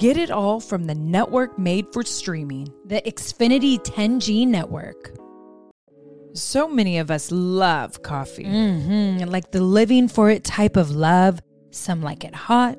Get it all from the network made for streaming. The Xfinity 10G network. So many of us love coffee. Mm-hmm. Like the living for it type of love. Some like it hot,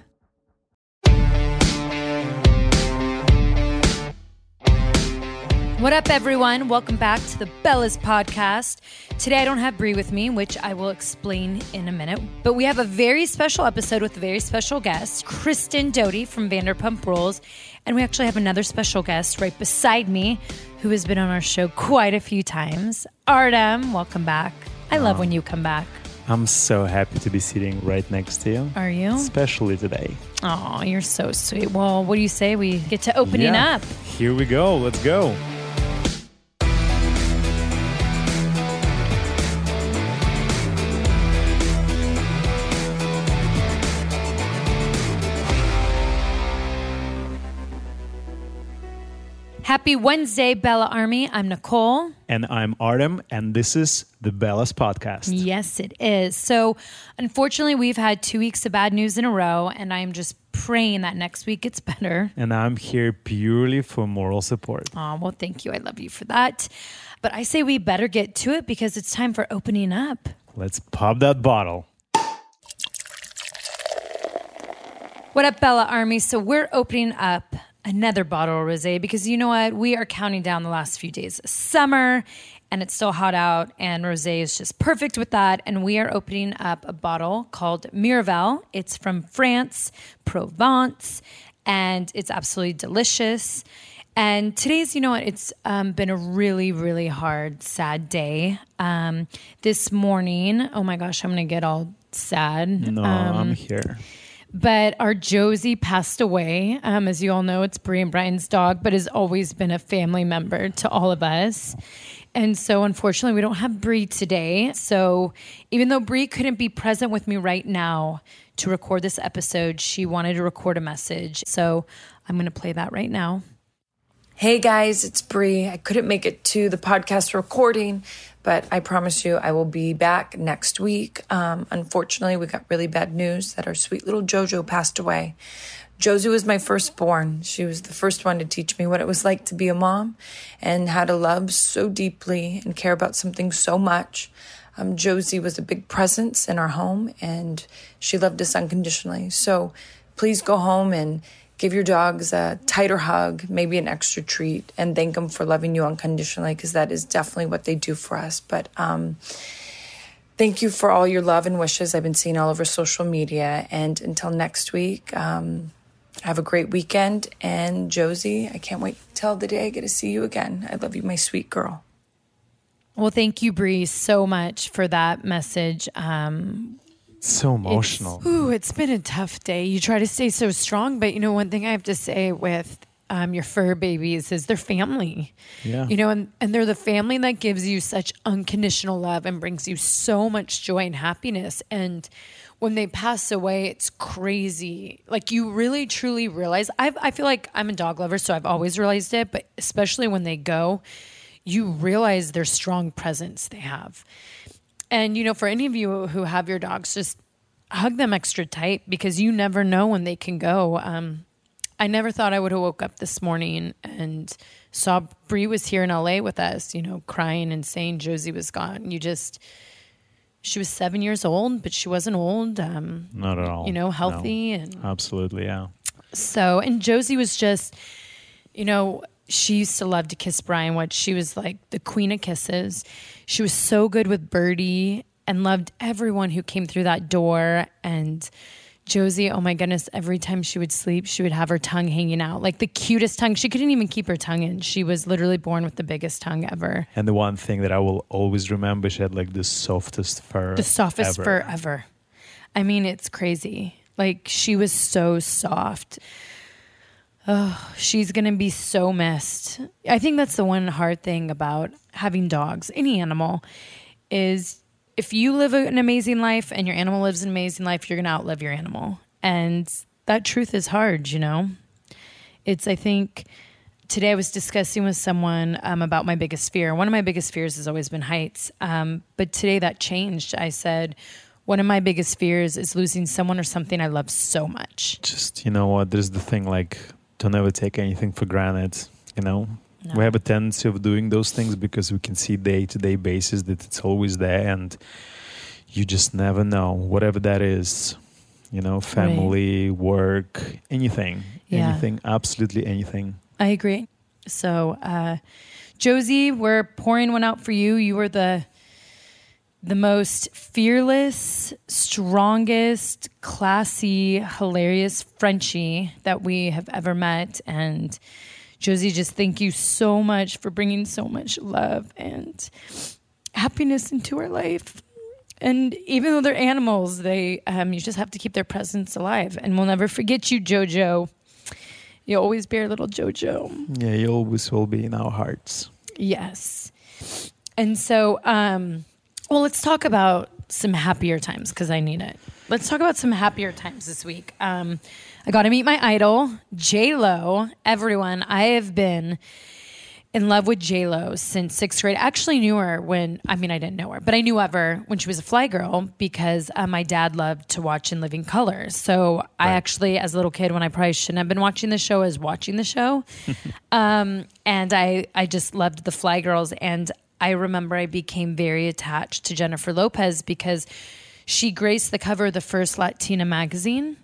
What up, everyone? Welcome back to the Bellas podcast. Today, I don't have Brie with me, which I will explain in a minute. But we have a very special episode with a very special guest, Kristen Doute from Vanderpump Rules. And we actually have another special guest right beside me who has been on our show quite a few times. Artem, welcome back. I love um, when you come back. I'm so happy to be sitting right next to you. Are you? Especially today. Oh, you're so sweet. Well, what do you say we get to opening Yeah. up? Here we go. Let's go. Happy Wednesday, Bella Army. I'm Nicole. And I'm Artem, and this is the Bellas Podcast. Yes, it is. So, unfortunately, we've had two weeks of bad news in a row, and I'm just praying that next week gets better. And I'm here purely for moral support. Oh, well, thank you. I love you for that. But I say we better get to it because it's time for opening up. Let's pop that bottle. What up, Bella Army? So, we're opening up another bottle of rose because you know what? We are counting down the last few days of summer and it's still hot out, and rose is just perfect with that. And we are opening up a bottle called Miraval. It's from France, Provence, and it's absolutely delicious. And today's, you know what? It's um, been a really, really hard, sad day. Um, this morning, oh my gosh, I'm gonna get all sad. No, Um, I'm here. But our Josie passed away. Um, as you all know, it's Brie and Bryan's dog, but has always been a family member to all of us. And so, unfortunately, we don't have Brie today. So, even though Brie couldn't be present with me right now to record this episode, she wanted to record a message. So, I'm going to play that right now. Hey guys, it's Brie. I couldn't make it to the podcast recording, but I promise you I will be back next week. Um, unfortunately, we got really bad news that our sweet little JoJo passed away. Josie was my firstborn. She was the first one to teach me what it was like to be a mom and how to love so deeply and care about something so much. Um, Josie was a big presence in our home and she loved us unconditionally. So please go home and give your dogs a tighter hug, maybe an extra treat, and thank them for loving you unconditionally because that is definitely what they do for us. But um, thank you for all your love and wishes I've been seeing all over social media. And until next week, um, have a great weekend. And Josie, I can't wait till the day I get to see you again. I love you, my sweet girl. Well, thank you, Brie, so much for that message. Um, So emotional. Ooh, it's been a tough day. You try to stay so strong, but you know, one thing I have to say with um, your fur babies is they're family. Yeah. You know, and, and they're the family that gives you such unconditional love and brings you so much joy and happiness. And when they pass away, it's crazy. Like you really truly realize. I I feel like I'm a dog lover, so I've always realized it. But especially when they go, you realize their strong presence they have. And you know, for any of you who have your dogs, just hug them extra tight because you never know when they can go. Um, I never thought I would have woke up this morning and saw Brie was here in LA with us, you know, crying and saying Josie was gone. You just, she was seven years old, but she wasn't old. Um, Not at all. you know, No. healthy and Absolutely, yeah. so, and Josie was just, you know, she used to love to kiss Bryan. What she was like the queen of kisses. She was so good with Birdie and loved everyone who came through that door. And Josie, oh my goodness, every time she would sleep, she would have her tongue hanging out, like the cutest tongue. She couldn't even keep her tongue in. She was literally born with the biggest tongue ever, And the one thing that I will always remember, she had like the softest fur. the softest ever. fur ever. I mean, it's crazy. Like she was so soft. Oh, she's gonna be so missed. I think that's the one hard thing about having dogs, any animal, is if you live an amazing life and your animal lives an amazing life, you're gonna outlive your animal. And that truth is hard, you know? It's, I think, today I was discussing with someone um, about my biggest fear. One of my biggest fears has always been heights. Um, but today that changed. I said, one of my biggest fears is losing someone or something I love so much. Just, you know what, there's the thing like, don't ever take anything for granted, you know? We have a tendency of doing those things because we can see day to day basis that it's always there and you just never know, whatever that is, you know, family, work, anything, Yeah. anything, absolutely anything. I agree. So, uh, Josie, we're pouring one out for you. You were the the most fearless, strongest, classy, hilarious Frenchie that we have ever met. And Josie, just thank you so much for bringing so much love and happiness into our life. And even though they're animals, they um, you just have to keep their presence alive. And we'll never forget you, Jojo. You always be our little Jojo. Yeah, you always will be in our hearts. Yes. And so, um, well, let's talk about some happier times because I need it. Let's talk about some happier times this week. Um, I got to meet my idol, J Lo. Everyone, I have been in love with J Lo since sixth grade. I actually knew her when I mean I didn't know her, but I knew of her when she was a fly girl because uh, my dad loved to watch In Living Color. So I actually, as a little kid, when I probably shouldn't have been watching the show, I was watching the show, um, and I I just loved the Fly Girls. And I remember I became very attached to Jennifer Lopez because she graced the cover of the first Latina magazine,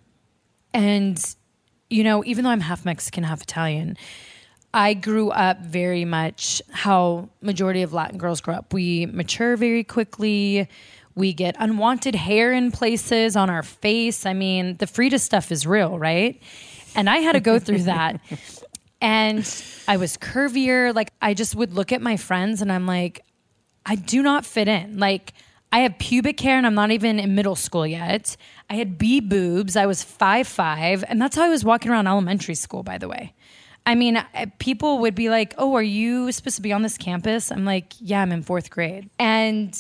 and you know, even though I'm half Mexican, half Italian. I grew up very much how majority of Latin girls grow up. We mature very quickly. We get unwanted hair in places on our face. I mean, the Frida stuff is real, right? And I had to go through that. And I was curvier. Like, I just would look at my friends and I'm like, I do not fit in. Like, I have pubic hair and I'm not even in middle school yet. I had B boobs. I was five five, and that's how I was walking around elementary school, by the way. I mean, people would be like, "Oh, are you supposed to be on this campus?" I'm like, "Yeah, I'm in fourth grade." And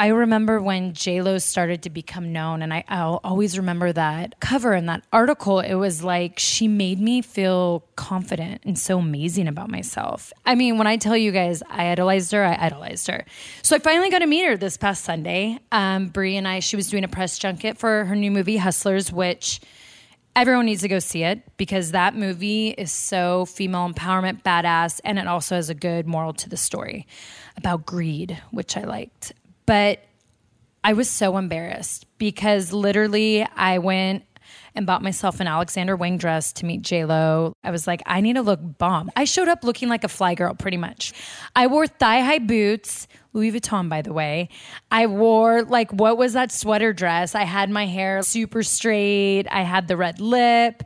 I remember when J Lo started to become known, and I, I'll always remember that cover and that article. It was like she made me feel confident and so amazing about myself. I mean, when I tell you guys I idolized her, I idolized her. So I finally got to meet her this past Sunday. Um, Brie and I, she was doing a press junket for her new movie Hustlers, which everyone needs to go see it because that movie is so female empowerment badass and it also has a good moral to the story about greed which i liked but i was so embarrassed because literally i went and bought myself an Alexander Wang dress to meet J Lo. I was like, I need to look bomb. I showed up looking like a fly girl, pretty much. I wore thigh high boots, Louis Vuitton, by the way. I wore like what was that sweater dress? I had my hair super straight. I had the red lip.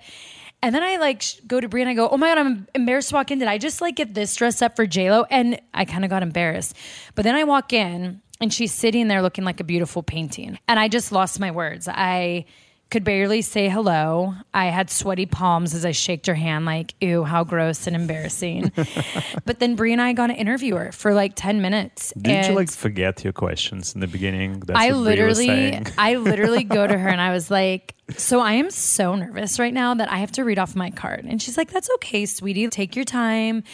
And then I like go to Brie and I go, oh my God, I'm embarrassed to walk in. Did I just like get this dress up for J Lo? And I kind of got embarrassed. But then I walk in and she's sitting there looking like a beautiful painting. And I just lost my words. I could barely say hello. I had sweaty palms as I shaked her hand, like, ew, how gross and embarrassing. but then Brie and I got to interview her for like 10 minutes. Didn't you like forget your questions in the beginning? That's I what Brie was literally. I literally go to her and I was like, "So I am so nervous right now that I have to read off my card." And she's like, "That's okay, sweetie. Take your time."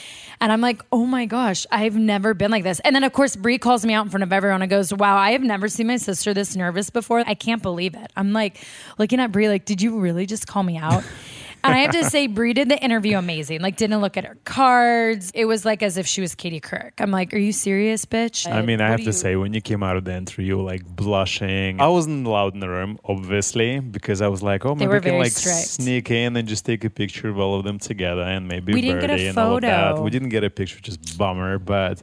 And I'm like, "Oh my gosh, I've never been like this." And then of course Brie calls me out in front of everyone and goes, "Wow, I have never seen my sister this nervous before. I can't believe it." I'm like looking at Brie like, "Did you really just call me out?" And I have to say, Brie did the interview amazing. Like, didn't look at her cards. It was like as if she was Katie Couric. I'm like, "Are you serious, bitch?" I mean, I have to you- say, when you came out of the interview, you were like blushing. I wasn't allowed in the room, obviously, because I was like, oh, maybe were we can like strict. sneak in and just take a picture of all of them together and maybe We didn't get a Birdie and all of that. photo. We didn't get a picture, just bummer, but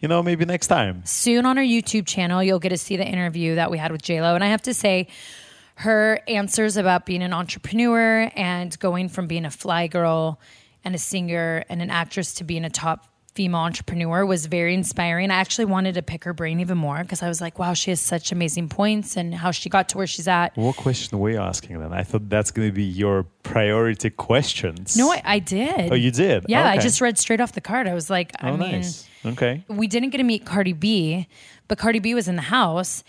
you know, maybe next time. soon on our YouTube channel, you'll get to see the interview that we had with JLo. And I have to say, her answers about being an entrepreneur and going from being a fly girl and a singer and an actress to being a top female entrepreneur was very inspiring. I actually wanted to pick her brain even more because I was like, wow, she has such amazing points and how she got to where she's at. What question were you asking then? I thought that's going to be your priority questions. No, I, I did. Oh, you did? Yeah, I just read straight off the card. I was like, I Oh, mean, nice. Okay. we didn't get to meet Cardi B, but Cardi B was in the house.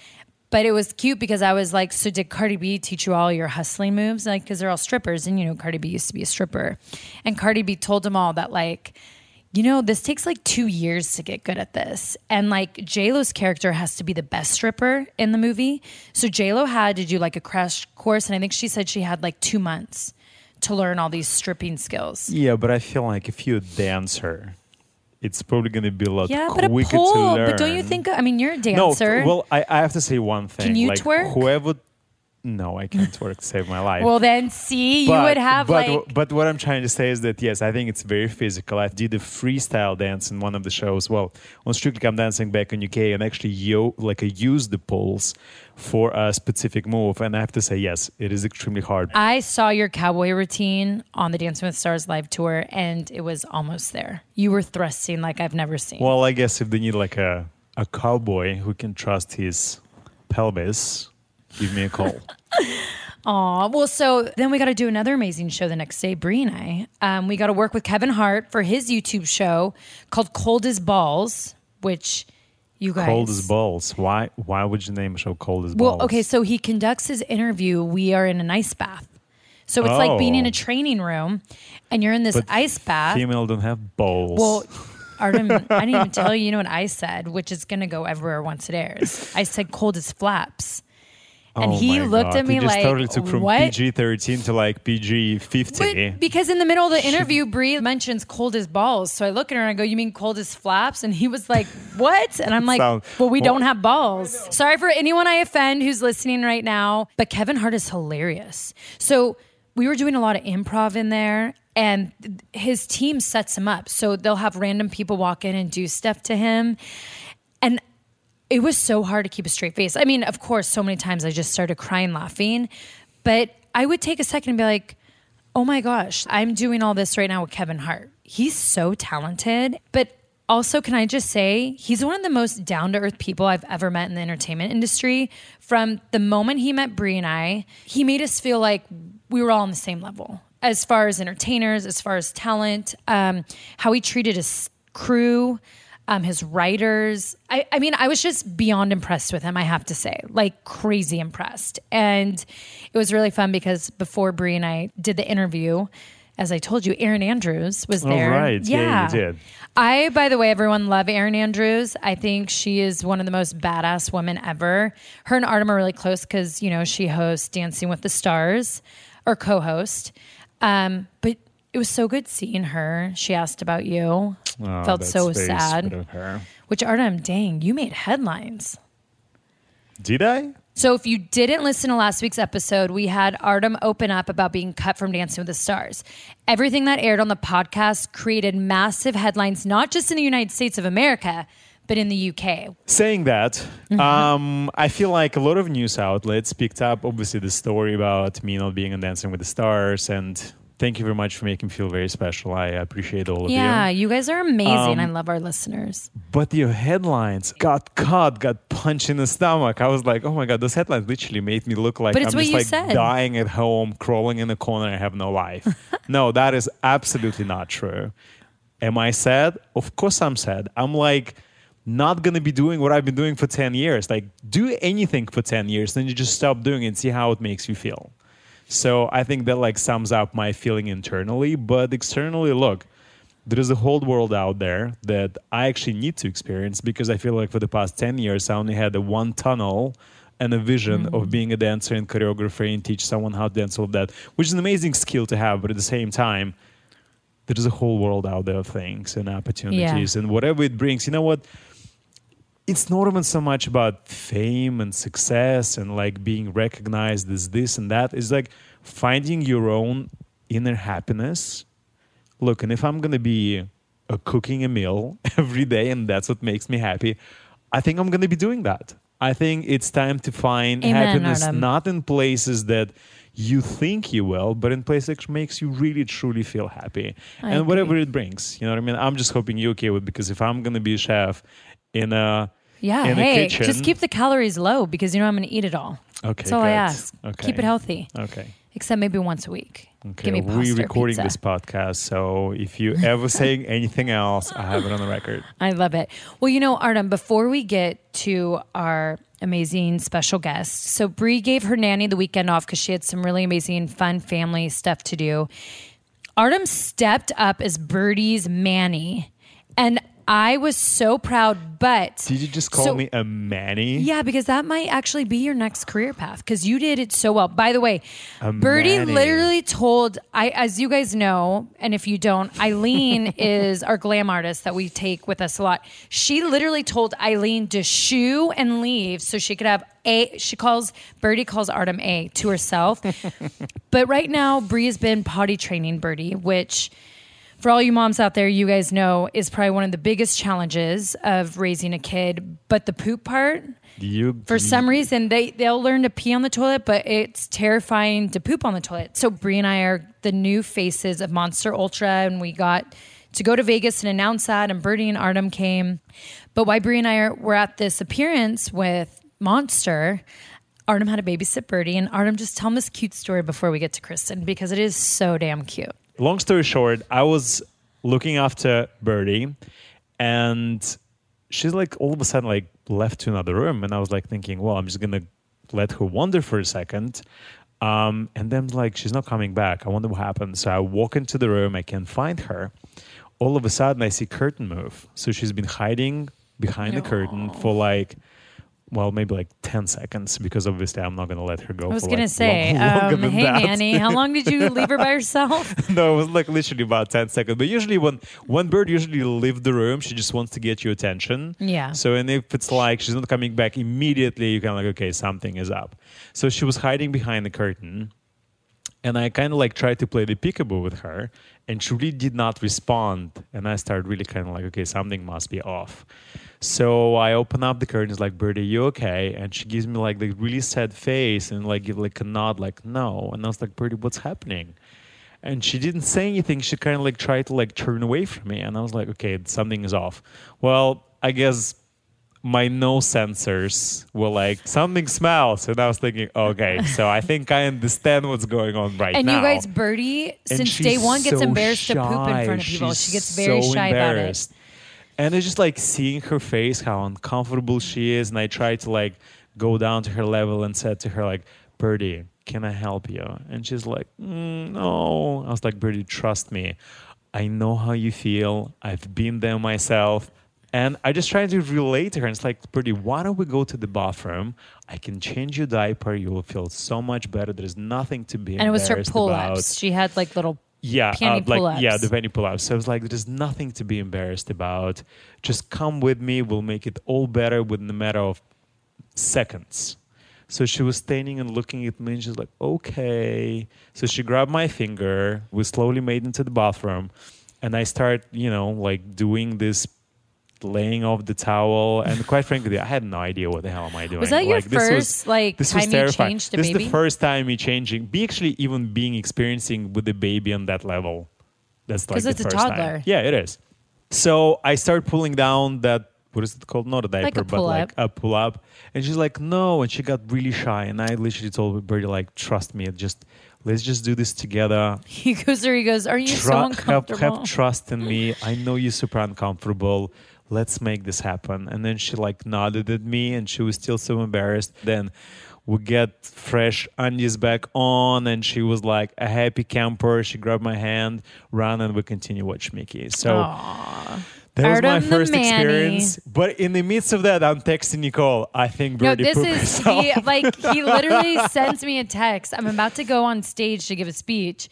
But it was cute because I was like, so did Cardi B teach you all your hustling moves? Like, because they're all strippers, and you know, Cardi B used to be a stripper. And Cardi B told them all that, like, you know, this takes like two years to get good at this. And like, JLo's character has to be the best stripper in the movie. So JLo had to do like a crash course. And I think she said she had like two months to learn all these stripping skills. Yeah, but I feel like if you're a dancer, it's probably going to be a lot Yeah, but a quicker to learn. But don't you think? I mean, you're a dancer. No, well, I, I have to say one thing. Can you like, twerk? Whoever, no, I can't work to save my life. Well, then see, you would have but, like. but what I'm trying to say is that yes, I think it's very physical. I did a freestyle dance in one of the shows. Well, on Strictly Come Dancing back in UK, and actually yo like I used the poles for a specific move, and I have to say yes, it is extremely hard. I saw your cowboy routine on the Dancing with Stars live tour, and it was almost there. You were thrusting like I've never seen. Well, I guess if they need like a a cowboy who can trust his pelvis, give me a call. Aw, well, so then we got to do another amazing show the next day, Brie and I. Um, we got to work with Kevin Hart for his YouTube show called Cold as Balls, which you guys. Cold as balls. Why? Why would you name a show Cold as balls? Well, okay, so he conducts his interview. We are in an ice bath. So it's like being in Oh. a training room and you're in this But ice bath. female don't have balls. Well, Artem, I didn't even tell you, you know what I said, which is going to go everywhere once it airs. I said cold as flaps. And Oh he looked God. at me like, totally took from what? PG thirteen to like PG fifty. But because in the middle of the interview, Brie mentions cold as balls. So I look at her and I go, You mean cold as flaps? And he was like, What? And I'm like, Sound- Well, we don't have balls. Sorry for anyone I offend who's listening right now, but Kevin Hart is hilarious. So we were doing a lot of improv in there. And his team sets him up. So they'll have random people walk in and do stuff to him. And it was so hard to keep a straight face. I mean, of course, so many times I just started crying, laughing, but I would take a second and be like, oh my gosh, I'm doing all this right now with Kevin Hart. He's so talented. But also, can I just say, he's one of the most down to earth people I've ever met in the entertainment industry. From the moment he met Brie and I, he made us feel like we were all on the same level. as far as entertainers, as far as talent, um, how he treated his crew, um, his writers. I, I mean, I was just beyond impressed with him, I have to say, like crazy impressed. And it was really fun because before Brie and I did the interview, as I told you, Erin Andrews was Oh, there. right. Yeah, you did. I, by the way, everyone love Erin Andrews. I think she is one of the most badass women ever. Her and Artem are really close because you know she hosts Dancing with the Stars, or co-host. Um, but it was so good seeing her. She asked about you. Oh, Felt so sad. sweet of her. Which Artem, dang, you made headlines. Did I? So if you didn't listen to last week's episode, we had Artem open up about being cut from Dancing with the Stars. Everything that aired on the podcast created massive headlines, not just in the United States of America, but in the UK. Saying that, Mm-hmm. um, I feel like a lot of news outlets picked up, obviously, the story about me not being on Dancing with the Stars. And thank you very much for making me feel very special. I appreciate all of Yeah, you. you guys are amazing. Um, I love our listeners. But your headlines got cut, got punched in the stomach. I was like, oh my God, those headlines literally made me look like I'm just you like said. dying at home, crawling in the corner. I have no life. no, that is absolutely not true. Am I sad? Of course I'm sad. I'm like, not gonna be doing what I've been doing for 10 years. Like, do anything for 10 years, then you just stop doing it and see how it makes you feel. So I think that like sums up my feeling internally, but externally, look, there is a whole world out there that I actually need to experience because I feel like for the past 10 years, I only had a one tunnel and a vision of mm-hmm. being a dancer and choreographer and teach someone how to dance all of that, which is an amazing skill to have, but at the same time, there's a whole world out there of things and opportunities and whatever it brings. You know what? It's not even so much about fame and success and like being recognized as this and that. It's like finding your own inner happiness. Look, and if I'm gonna be uh, cooking a meal every day and that's what makes me happy, I think I'm gonna be doing that. I think it's time to find Amen, happiness Artem. not in places that you think you will, but in places that makes you really truly feel happy. I and whatever it brings. You know what I mean? I'm just hoping you're okay with because if I'm gonna be a chef in a Yeah, in hey, just keep the calories low because you know I'm going to eat it all. Okay, That's all I ask. Okay. Keep it healthy, Okay. except maybe once a week. Okay, Give me pasta we're recording pizza. this podcast, so if you ever saying anything else, I have it on the record. I love it. Well, you know, Artem, before we get to our amazing special guest, so Brie gave her nanny the weekend off because she had some really amazing, fun family stuff to do. Artem stepped up as Birdie's Manny, and I was so proud. But Did you just call So- me a manny? Yeah, because that might actually be your next career path because you did it so well. By the way, A Birdie Manny. literally told I, as you guys know, and if you don't, Eileen is our glam artist that we take with us a lot. She literally told Eileen to shoo and leave so she could have a. She calls Birdie calls Artem a to herself, but right now Brie has been potty training Birdie, which for all you moms out there, you guys know is probably one of the biggest challenges of raising a kid. But the poop part, You for some reason, they they'll learn to pee on the toilet, but it's terrifying to poop on the toilet. So Brie and I are the new faces of Monster Ultra, and we got to go to Vegas and announce that. And Birdie and Artem came, but why Brie and I are were at this appearance with Monster. Artem had to babysit Birdie, and Artem just tell him this cute story before we get to Kristen because it is so damn cute. Long story short, I was looking after Birdie, and she's like all of a sudden like left to another room, and I was like thinking, well, I'm just gonna let her wander for a second. Um, and then like she's not coming back. I wonder what happened. So I walk into the room, I can't find her. All of a sudden, I see curtain move. So she's been hiding behind the curtain for like. Well, maybe like 10 seconds because obviously I'm not going to let her go. I was for gonna like say, long- um, hey that. Nanny, how long did you leave her by herself? no, it was like literally about 10 seconds. But usually when one bird usually leave the room, she just wants to get your attention. Yeah. So and if it's like she's not coming back immediately, you kind of like, okay, something is up. So she was hiding behind the curtain. And I kind of like tried to play the peekaboo with her, and she really did not respond. And I started really kind of like, okay, something must be off. So I open up the curtains, like, Birdie, you okay? And she gives me like the really sad face and like give like a nod, like, no. And I was like, Birdie, what's happening? And she didn't say anything. She kind of like tried to like turn away from me, and I was like, okay, something is off. Well, I guess my nose sensors were like something smells, and I was thinking, okay, so I think I understand what's going on right And now. And you guys, Birdie, since day one, gets so embarrassed to poop in front of shy. people. She's she gets very so shy about it. And it's just like seeing her face, how uncomfortable she is. And I tried to like go down to her level and said to her like, Birdie, can I help you? And she's like, "Mm, no. I was like, Birdie, trust me. I know how you feel. I've been there myself. And I just tried to relate to her. And it's like, Birdie, why don't we go to the bathroom? I can change your diaper. You will feel so much better. There's nothing to be embarrassed about. And it was her pull about ups. She had like little. yeah, uh, like pull-ups. yeah, the penny pull-ups. So it's like there's nothing to be embarrassed about. Just come with me. We'll make it all better within a matter of seconds. So she was standing and looking at me, and she's like, "Okay." So she grabbed my finger. We slowly made into the bathroom, and I start, you know, like doing this laying off the towel and quite frankly i had no idea what the hell am i doing Was that your like, this first like this was time you terrifying. changed a this baby? is the first time me changing, be actually even being experiencing with the baby on that level. That's like the it's a first toddler. Time. Yeah, it is. So I start pulling down that what is it called? Not a diaper, Like a but like pull-up. a pull up. And she's like, no, and she got really shy. And I literally told Birdie, like, trust me, just let's just do this together. He goes there. He goes, "Are you so Tru- have, uncomfortable?" have trust in me. I know you're super uncomfortable. Let's make this happen. And then she like nodded at me and she was still so embarrassed. Then we get fresh undies back on and she was like a happy camper. She grabbed my hand, ran and we continue watch Mickey. So that was my first Manny. experience. But in the midst of that, I'm texting Nicole. I think No, this pooped is herself. he like he literally sends me a text. I'm about to go on stage to give a speech.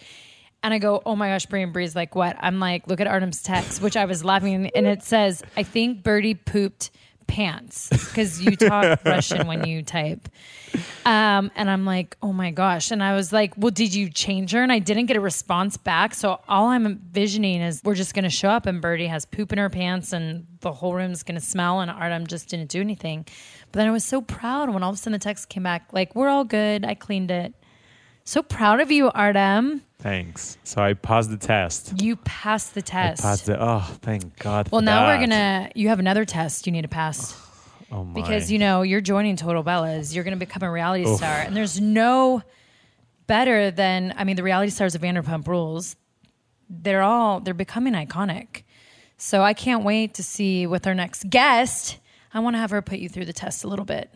And I go, oh my gosh, Brie and Brie's like, what? I'm like, look at Artem's text, which I was laughing. And it says, I think Birdie pooped pants because you talk Russian when you type. Um, and I'm like, oh my gosh. And I was like, well, did you change her? And I didn't get a response back. So all I'm envisioning is we're just going to show up and Birdie has poop in her pants and the whole room's going to smell. And Artem just didn't do anything. But then I was so proud when all of a sudden the text came back, like, we're all good. I cleaned it. So proud of you, Artem. Thanks. So I passed the test. You passed the test. I passed the, oh, thank God. well, now we're going to, you have another test you need to pass. Oh my. because you know you're joining Total Bellas. You're going to become a reality Oof. star, and there's no better than I mean the reality stars of Vanderpump Rules. They're all they're becoming iconic. So I can't wait to see with our next guest. I want to have her put you through the test a little bit.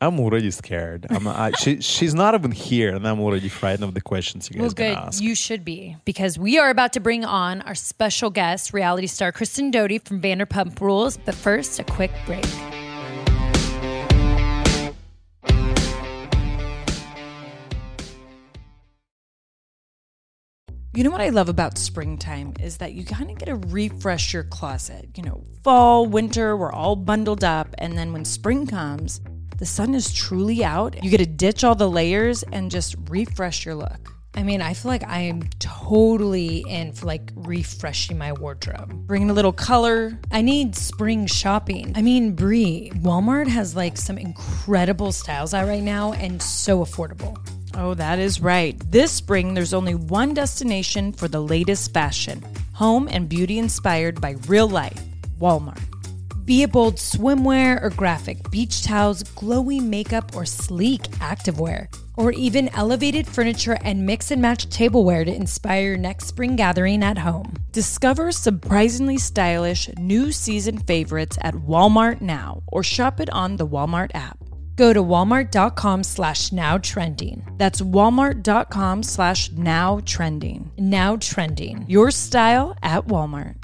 I'm already scared. I'm, I, she, she's not even here, and I'm already frightened of the questions you guys Well, gonna good. ask. You should be because we are about to bring on our special guest, reality star Kristen Doute from Vanderpump Rules. But first, a quick break. You know what I love about springtime is that you kind of get to refresh your closet. You know, fall, winter, we're all bundled up. And then when spring comes, the sun is truly out. You get to ditch all the layers and just refresh your look. I mean, I feel like I am totally in for like refreshing my wardrobe. Bringing a little color. I need spring shopping. I mean, Brie, Walmart has like some incredible styles out right now and so affordable. Oh, that is right. This spring, there's only one destination for the latest fashion home and beauty inspired by real life Walmart. Be it bold swimwear or graphic beach towels, glowy makeup or sleek activewear, or even elevated furniture and mix and match tableware to inspire your next spring gathering at home. Discover surprisingly stylish new season favorites at Walmart now or shop it on the Walmart app. Go to walmart.com slash now trending. That's walmart.com slash now trending. Now trending. Your style at Walmart.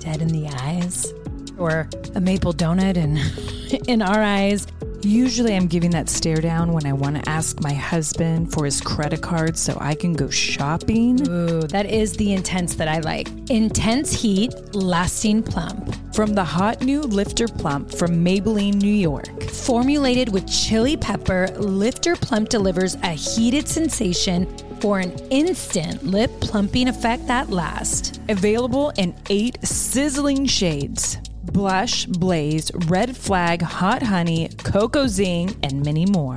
dead in the eyes, or a maple donut in, in our eyes. Usually, I'm giving that stare down when I want to ask my husband for his credit card so I can go shopping. Ooh, that is the intense that I like. Intense heat, lasting plump. From the hot new Lifter Plump from Maybelline, New York. Formulated with chili pepper, Lifter Plump delivers a heated sensation for an instant lip plumping effect that lasts. Available in eight sizzling shades blush, blaze, red flag, hot honey, cocoa zing, and many more.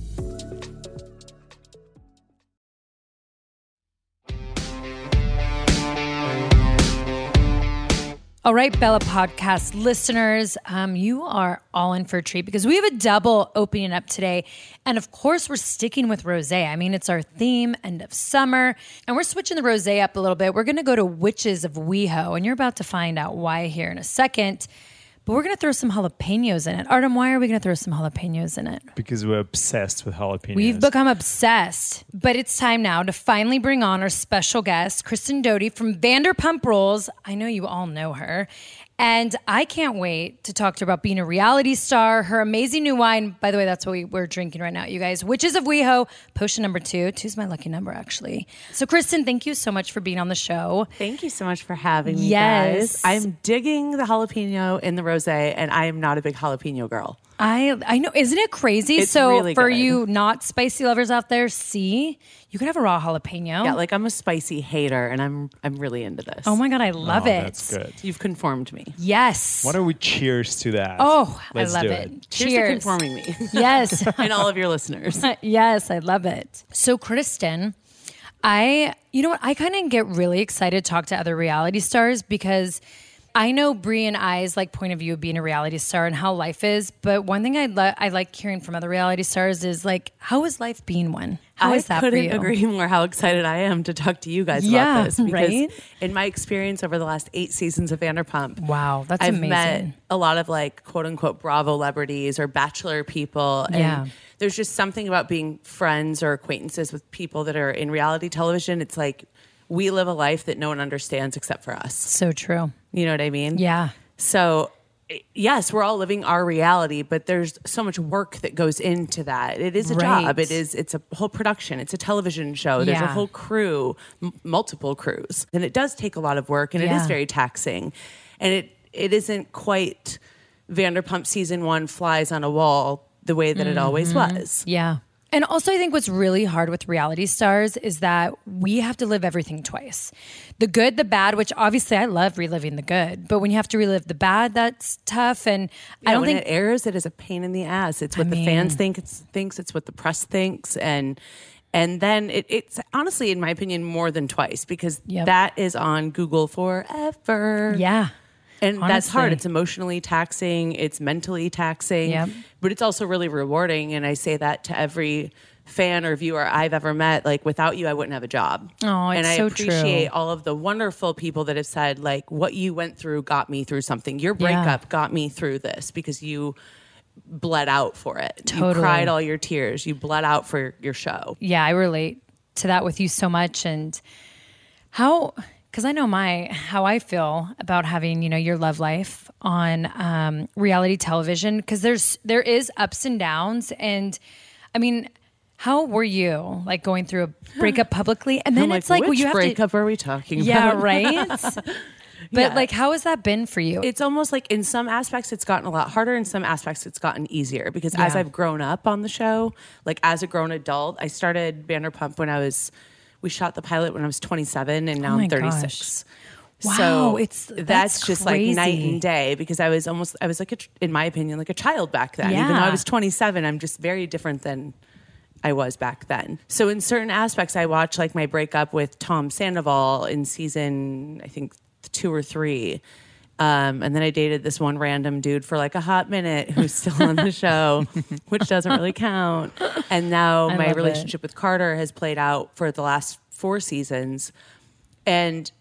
All right, Bella Podcast listeners, um, you are all in for a treat because we have a double opening up today. And of course, we're sticking with rose. I mean, it's our theme, end of summer. And we're switching the rose up a little bit. We're going to go to Witches of WeHo, and you're about to find out why here in a second. But we're going to throw some jalapenos in it. Artem, why are we going to throw some jalapenos in it? Because we're obsessed with jalapenos. We've become obsessed. But it's time now to finally bring on our special guest, Kristen Doute from Vanderpump Rules. I know you all know her. And I can't wait to talk to her about being a reality star, her amazing new wine. By the way, that's what we, we're drinking right now, you guys. Witches of WeHo, potion number two. Two's my lucky number, actually. So, Kristen, thank you so much for being on the show. Thank you so much for having me, Yes. guys. I'm digging the jalapeno in the rosé, and I am not a big jalapeno girl. I I know, isn't it crazy? It's so really for good. you not spicy lovers out there, see, you could have a raw jalapeno. Yeah, like I'm a spicy hater, and I'm I'm really into this. oh my god, I love Oh, it. That's good. You've conformed me. Yes. Why don't we cheers to that? oh, Let's I love do it. Cheers, to conforming me, yes. and all of your listeners. yes, I love it. So, Kristen, I, you know what? I kind of get really excited to talk to other reality stars because I know Brie and I's like point of view of being a reality star and how life is. But one thing I li- I like hearing from other reality stars is like, how is life being one? How I is that for couldn't you? agree more how excited I am to talk to you guys Yeah, about this because right? in my experience over the last eight seasons of Vanderpump, Wow, that's I've amazing. met a lot of like quote unquote Bravo celebrities or Bachelor people, and Yeah. there's just something about being friends or acquaintances with people that are in reality television. It's like we live a life that no one understands except for us. So true. You know what I mean? Yeah. So yes, we're all living our reality, but there's so much work that goes into that. It is a Right. job. It is. It's a whole production. It's a television show. There's a whole crew, m- multiple crews, and it does take a lot of work, and it Yeah. is very taxing, and it it isn't quite Vanderpump season one flies on a wall the way that it always Mm-hmm. was. Yeah. And also, I think what's really hard with reality stars is that we have to live everything twice the good, the bad, which obviously I love reliving the good, but when you have to relive the bad, that's tough. And I I don't think it airs, it is a pain in the ass. It's what the mean- fans think. It's thinks. It's what the press thinks, and and then it, it's honestly, in my opinion, more than twice because Yep. that is on Google forever. Yeah. And that's hard. It's emotionally taxing. It's mentally taxing. Yep. But it's also really rewarding. And I say that to every fan or viewer I've ever met. Like without you, I wouldn't have a job. Oh, it's and I so appreciate true. all of the wonderful people that have said, like, what you went through got me through something. Your Yeah. breakup got me through this because you bled out for it. You Totally. cried all your tears. You bled out for your show. yeah, I relate to that with you so much. And how, because I know my, how I feel about having, you know, your love life on um, reality television, because there's, there is ups and downs. And I mean, how were you like going through a breakup publicly? And then I'm it's like, which well, you have breakup to, are we talking yeah, about? right. But Yeah. like, how has that been for you? it's almost like in some aspects it's gotten a lot harder in some aspects it's gotten easier because as i've grown up on the show like as a grown adult i started vanderpump when i was we shot the pilot when i was 27 and now Oh i'm 36 Wow, so it's- that's, that's just like night and day because i was almost i was like a, in my opinion like a child back then Yeah. even though i was 27 i'm just very different than I was back then. So in certain aspects, I watched like my breakup with Tom Sandoval in season, I think two or three. Um, and then I dated this one random dude for like a hot minute who's still on the show, which doesn't really count. And now I my love it. relationship with Carter has played out for the last four seasons. And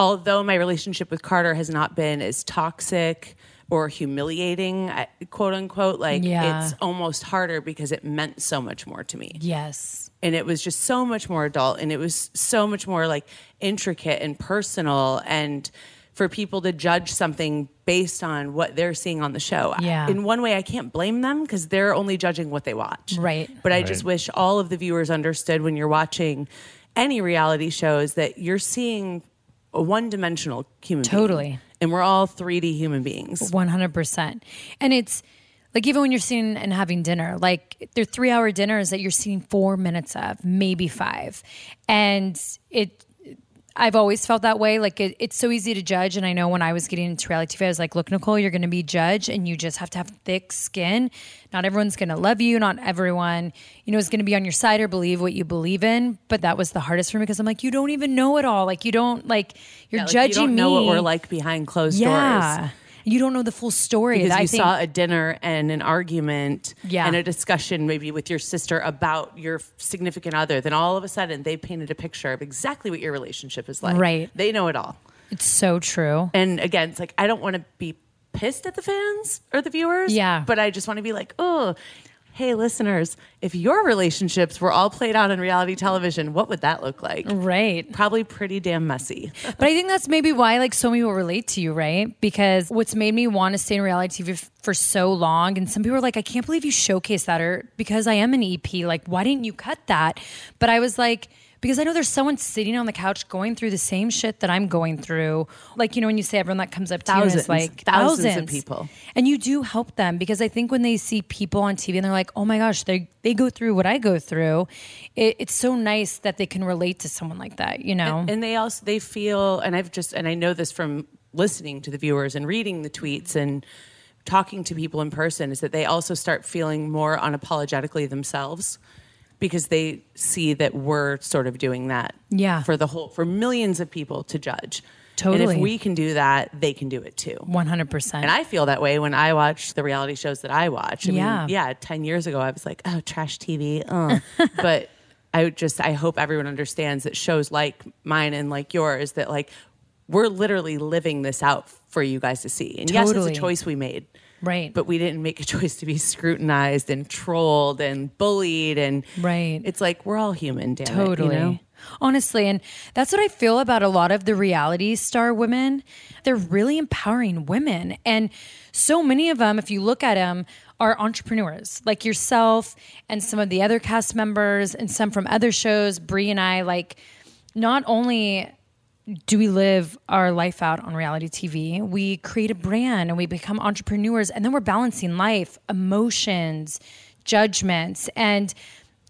although my relationship with Carter has not been as toxic or humiliating, quote unquote, like Yeah. it's almost harder because it meant so much more to me. yes. And it was just so much more adult and it was so much more like intricate and personal. And for people to judge something based on what they're seeing on the show. Yeah. In one way, I can't blame them because they're only judging what they watch. Right. But I just wish all of the viewers understood when you're watching any reality shows that you're seeing a one dimensional human being. Totally. And we're all 3D human beings. 100%. And it's like even when you're sitting and having dinner, like they're three hour dinners that you're seeing four minutes of, maybe five. And it, I've always felt that way. Like it, it's so easy to judge. And I know when I was getting into reality TV, I was like, look, Nicole, you're going to be judged and you just have to have thick skin. Not everyone's going to love you. Not everyone, you know, is going to be on your side or believe what you believe in. But that was the hardest for me because I'm like, you don't even know it all. Like you don't like, you're Yeah, like, judging you don't know me. what we're like behind closed yeah. doors. You don't know the full story. because you think, saw a dinner and an argument Yeah. and a discussion maybe with your sister about your significant other then all of a sudden they painted a picture of exactly what your relationship is like Right. they know it all It's so true. and again it's like i don't want to be pissed at the fans or the viewers Yeah. but i just want to be like oh hey listeners if your relationships were all played out on reality television what would that look like Right. probably pretty damn messy But I think that's maybe why like so many people relate to you, right? Because what's made me want to stay in reality TV f- for so long, and some people are like, I can't believe you showcase that, or because I am an EP, like why didn't you cut that? But I was like. Because I know there's someone sitting on the couch going through the same shit that I'm going through. Like, you know, when you say everyone that comes up to you and Thousands, is like thousands of people. And you do help them because I think when they see people on TV and they're like, oh my gosh, they, they go through what I go through, it, it's so nice that they can relate to someone like that, you know? and they also they feel and i've just and i know this from listening to the viewers and reading the tweets and talking to people in person is that they also start feeling more unapologetically themselves because they see that we're sort of doing that Yeah. for the whole for millions of people to judge and Totally. if we can do that they can do it too 100%. and I feel that way when I watch the reality shows that I watch. I Yeah. mean, yeah, 10 years ago, I was like, oh, trash TV. Uh. but I just, I hope everyone understands that shows like mine and like yours, that like we're literally living this out for you guys to see. And yes, it's a choice we made. Right. But we didn't make a choice to be scrutinized and trolled and bullied. And Right. it's like we're all human, damn Totally. it. You know? honestly. And that's what I feel about a lot of the reality star women. They're really empowering women. And so many of them, if you look at them, are entrepreneurs like yourself and some of the other cast members and some from other shows. Brie and I, like, not only do we live our life out on reality TV? We create a brand and we become entrepreneurs, and then we're balancing life, emotions, judgments. And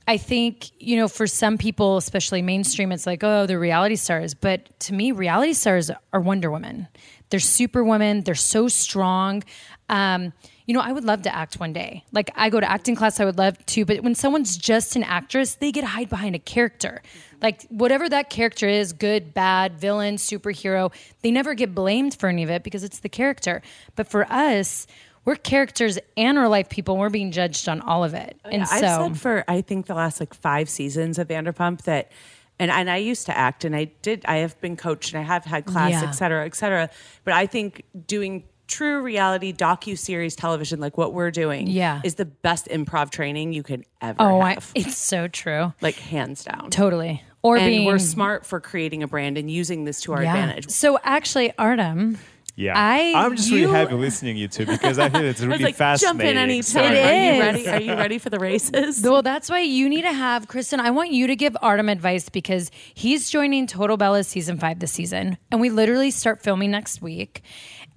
I think, you know, for some people, especially mainstream, it's like, oh, they're reality stars. But to me, reality stars are Wonder Woman. They're superwomen, they're so strong. Um, you know, I would love to act one day. Like I go to acting class, I would love to, but when someone's just an actress, they get hide behind a character. Like whatever that character is, good, bad, villain, superhero, they never get blamed for any of it because it's the character. But for us, we're characters and real life people. We're being judged on all of it. Oh, and I've so said for I think the last like five seasons of Vanderpump that and and I used to act and I did I have been coached and I have had class, Yeah. et cetera, et cetera. But I think doing true reality docu series television like what we're doing Yeah. is the best improv training you could ever Oh, I, it's so true. like hands down. Totally. Or and being we're smart for creating a brand and using this to our Yeah. advantage. So actually, Artem, Yeah, I- am just you- really happy listening you two because I feel it's really like, jump fascinating. in anytime. So- It Are you ready? Are you ready for the races? Well, that's why you need to have Kristen. I want you to give Artem advice because he's joining Total Bella season five this season, and we literally start filming next week.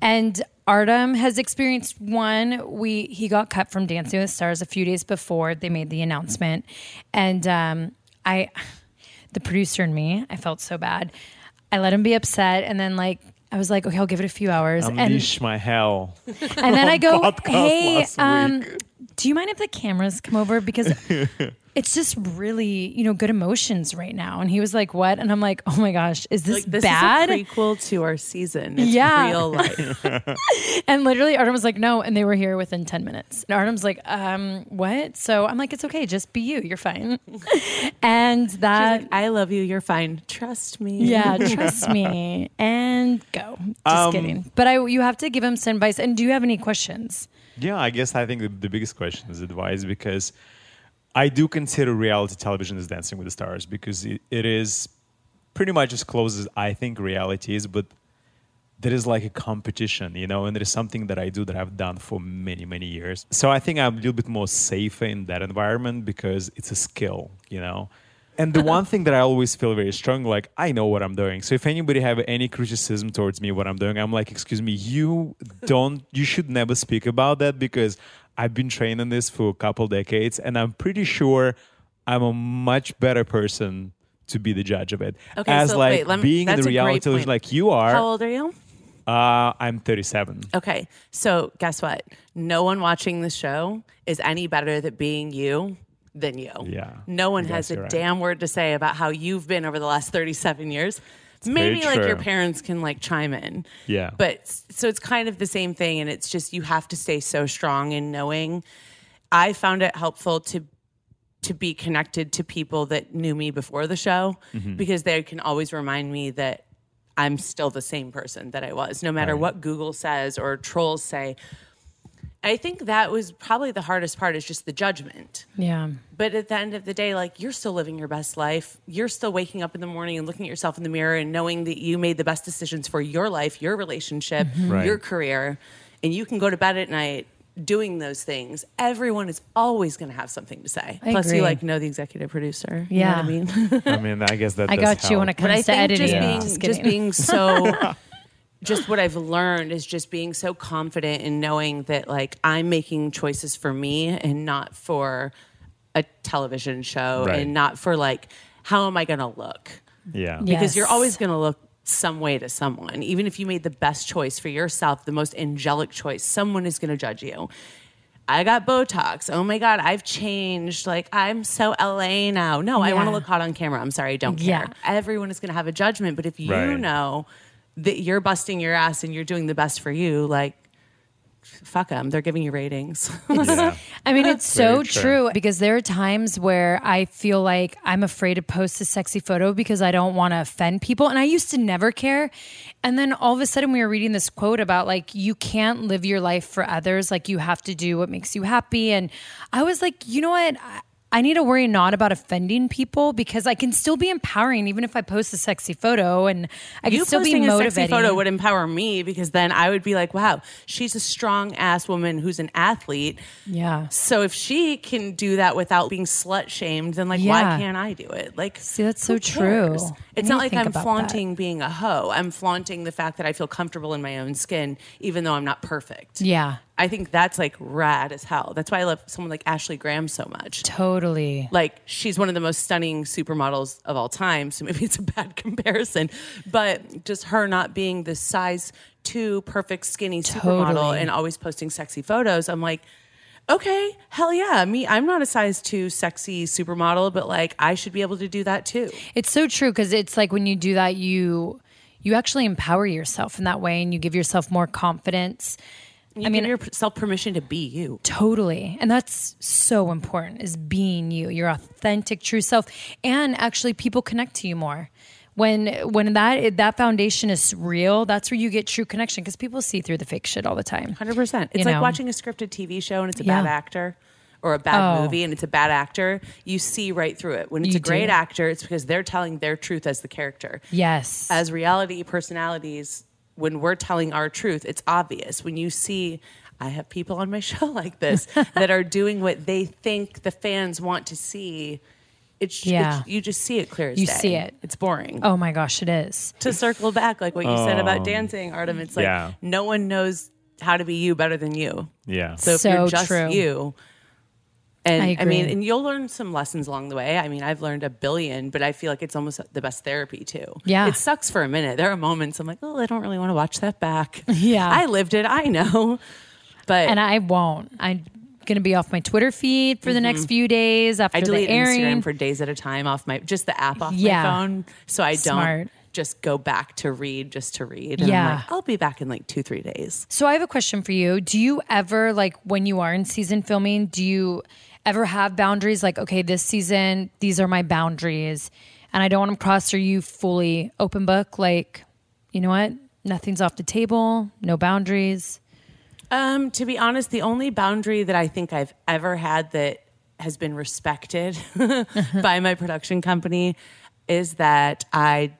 And Artem has experienced one. We he got cut from Dancing with Stars a few days before they made the announcement, and um, I, the producer and me, I felt so bad. I let him be upset, and then like. I was like, okay, I'll give it a few hours. And, my hell. and then I go, hey, um, do you mind if the cameras come over? Because it's just really, you know, good emotions right now. And he was like, what? And I'm like, oh my gosh, is this, like this bad? is a prequel to our season. It's Yeah. real life. and literally Artem was like, no. And they were here within 10 minutes. And Artem's like, um, what? So I'm like, it's okay. Just be you. You're fine. and She's that, like, I love you. You're fine. Trust me. yeah, trust me and go. Just Um, kidding. But I, you have to give him some advice. And do you have any questions? Yeah, I guess I think the, the biggest question is advice because I do consider reality television as Dancing with the Stars because it, it is pretty much as close as I think reality is, but there is like a competition, you know, and there is something that I do that I've done for many, many years. So I think I'm a little bit more safer in that environment because it's a skill, you know. And the one thing that I always feel very strong, like I know what I'm doing. So if anybody have any criticism towards me, what I'm doing, I'm like, excuse me, you don't, you should never speak about that because I've been training this for a couple decades, and I'm pretty sure I'm a much better person to be the judge of it. Okay, As so like wait, me- being in the reality television, like you are. How old are you? Uh, I'm 37. Okay. So guess what? No one watching the show is any better at being you than you. Yeah. No one has a right. damn word to say about how you've been over the last 37 years. very Maybe like your parents can like chime in. Yeah. But so it's kind of the same thing. And it's just you have to stay so strong in knowing. I found it helpful to to be connected to people that knew me before the show Mm-hmm. because they can always remind me that I'm still the same person that I was, no matter Right. what Google says or trolls say. I think that was probably the hardest part is just the judgment. Yeah. But at the end of the day, like you're still living your best life. You're still waking up in the morning and looking at yourself in the mirror and knowing that you made the best decisions for your life, your relationship, mm-hmm. Right. your career, and you can go to bed at night doing those things. Everyone is always going to have something to say. I Plus, agree. you like know the executive producer. Yeah. you know what I mean. I mean, I guess that I does got you when it comes but I to think editing. just Yeah. being Just just, being so just what I've learned is just being so confident in knowing that like I'm making choices for me and not for a television show Right. and not for like how am I going to look? Yeah. Yeah. Because you're always going to look some way to someone. Even if you made the best choice for yourself, the most angelic choice, someone is going to judge you. I got Botox. Oh my God, I've changed. Like, I'm so LA now. No, I want to look hot on camera. I'm sorry, I don't Yeah. care. Everyone is going to have a judgment. But if you Right. know that you're busting your ass and you're doing the best for you, like, fuck them. They're giving you ratings. Yeah. I mean, it's so true. true. because there are times where I feel like I'm afraid to post a sexy photo because I don't want to offend people. And I used to never care. And then all of a sudden, we were reading this quote about like, you can't live your life for others. Like, you have to do what makes you happy. And I was like, you know what? I- need to worry not about offending people because I can still be empowering even if I post a sexy photo and I can still be posting a motivating. sexy photo would empower me because then I would be like, wow, she's a strong ass woman who's an athlete. yeah. So if she can do that without being slut shamed, then like Yeah. why can't I do it? Like See, that's so true. cares? I It's not like I'm flaunting being a hoe. I'm flaunting the fact that I feel comfortable in my own skin, even though I'm not perfect. Yeah. I think that's like rad as hell. That's why I love someone like Ashley Graham so much. Totally. Like she's one of the most stunning supermodels of all time, so maybe it's a bad comparison. But just her not being the size two perfect skinny supermodel Totally. and always posting sexy photos, I'm like, okay, hell yeah. Me, I'm not a size two sexy supermodel, but like I should be able to do that too. It's so true because it's like when you do that, you you actually empower yourself in that way and you give yourself more confidence. You I mean, give yourself permission to be you. Totally. And that's so important is being you, your authentic true self. And actually people connect to you more. When when that that foundation is real, that's where you get true connection because people see through the fake shit all the time. Hundred percent. It's You like know? watching a scripted TV show and it's a Yeah. bad actor. Or a bad Oh. movie and it's a bad actor, you see right through it. When it's You a great do. actor, it's because they're telling their truth as the character. Yes. As reality personalities, when we're telling our truth, it's obvious. When you see, I have people on my show like this that are doing what they think the fans want to see. It's, Yeah. it's you just see it clear as You day. see it. It's boring. oh my gosh, it is. To circle back, like what you said about Oh. dancing, Artem, it's like Yeah. no one knows how to be you better than you. Yeah. So if you're just true. you, and I I, mean, and you'll learn some lessons along the way. I mean, I've learned a billion, but I feel like it's almost the best therapy too. Yeah. it sucks for a minute. There are moments I'm like, oh, I don't really want to watch that back. Yeah. I lived it. I know, but And I won't. I'm gonna be off my Twitter feed for the next few days after Mm-hmm. I delete the airing. Instagram for days at a time off my just the app off Yeah. my phone, so I Smart. don't just go back to read just to read. And I'm Yeah. like, I'll be back in like two three days. So I have a question for you. Do you ever like when you are in season filming, do you ever have boundaries like okay, this season these are my boundaries and I don't want them cross? or you fully open book like you know what? Nothing's off the table, no boundaries. Um, to be honest, the only boundary that I think I've ever had that has been respected by my production company is that I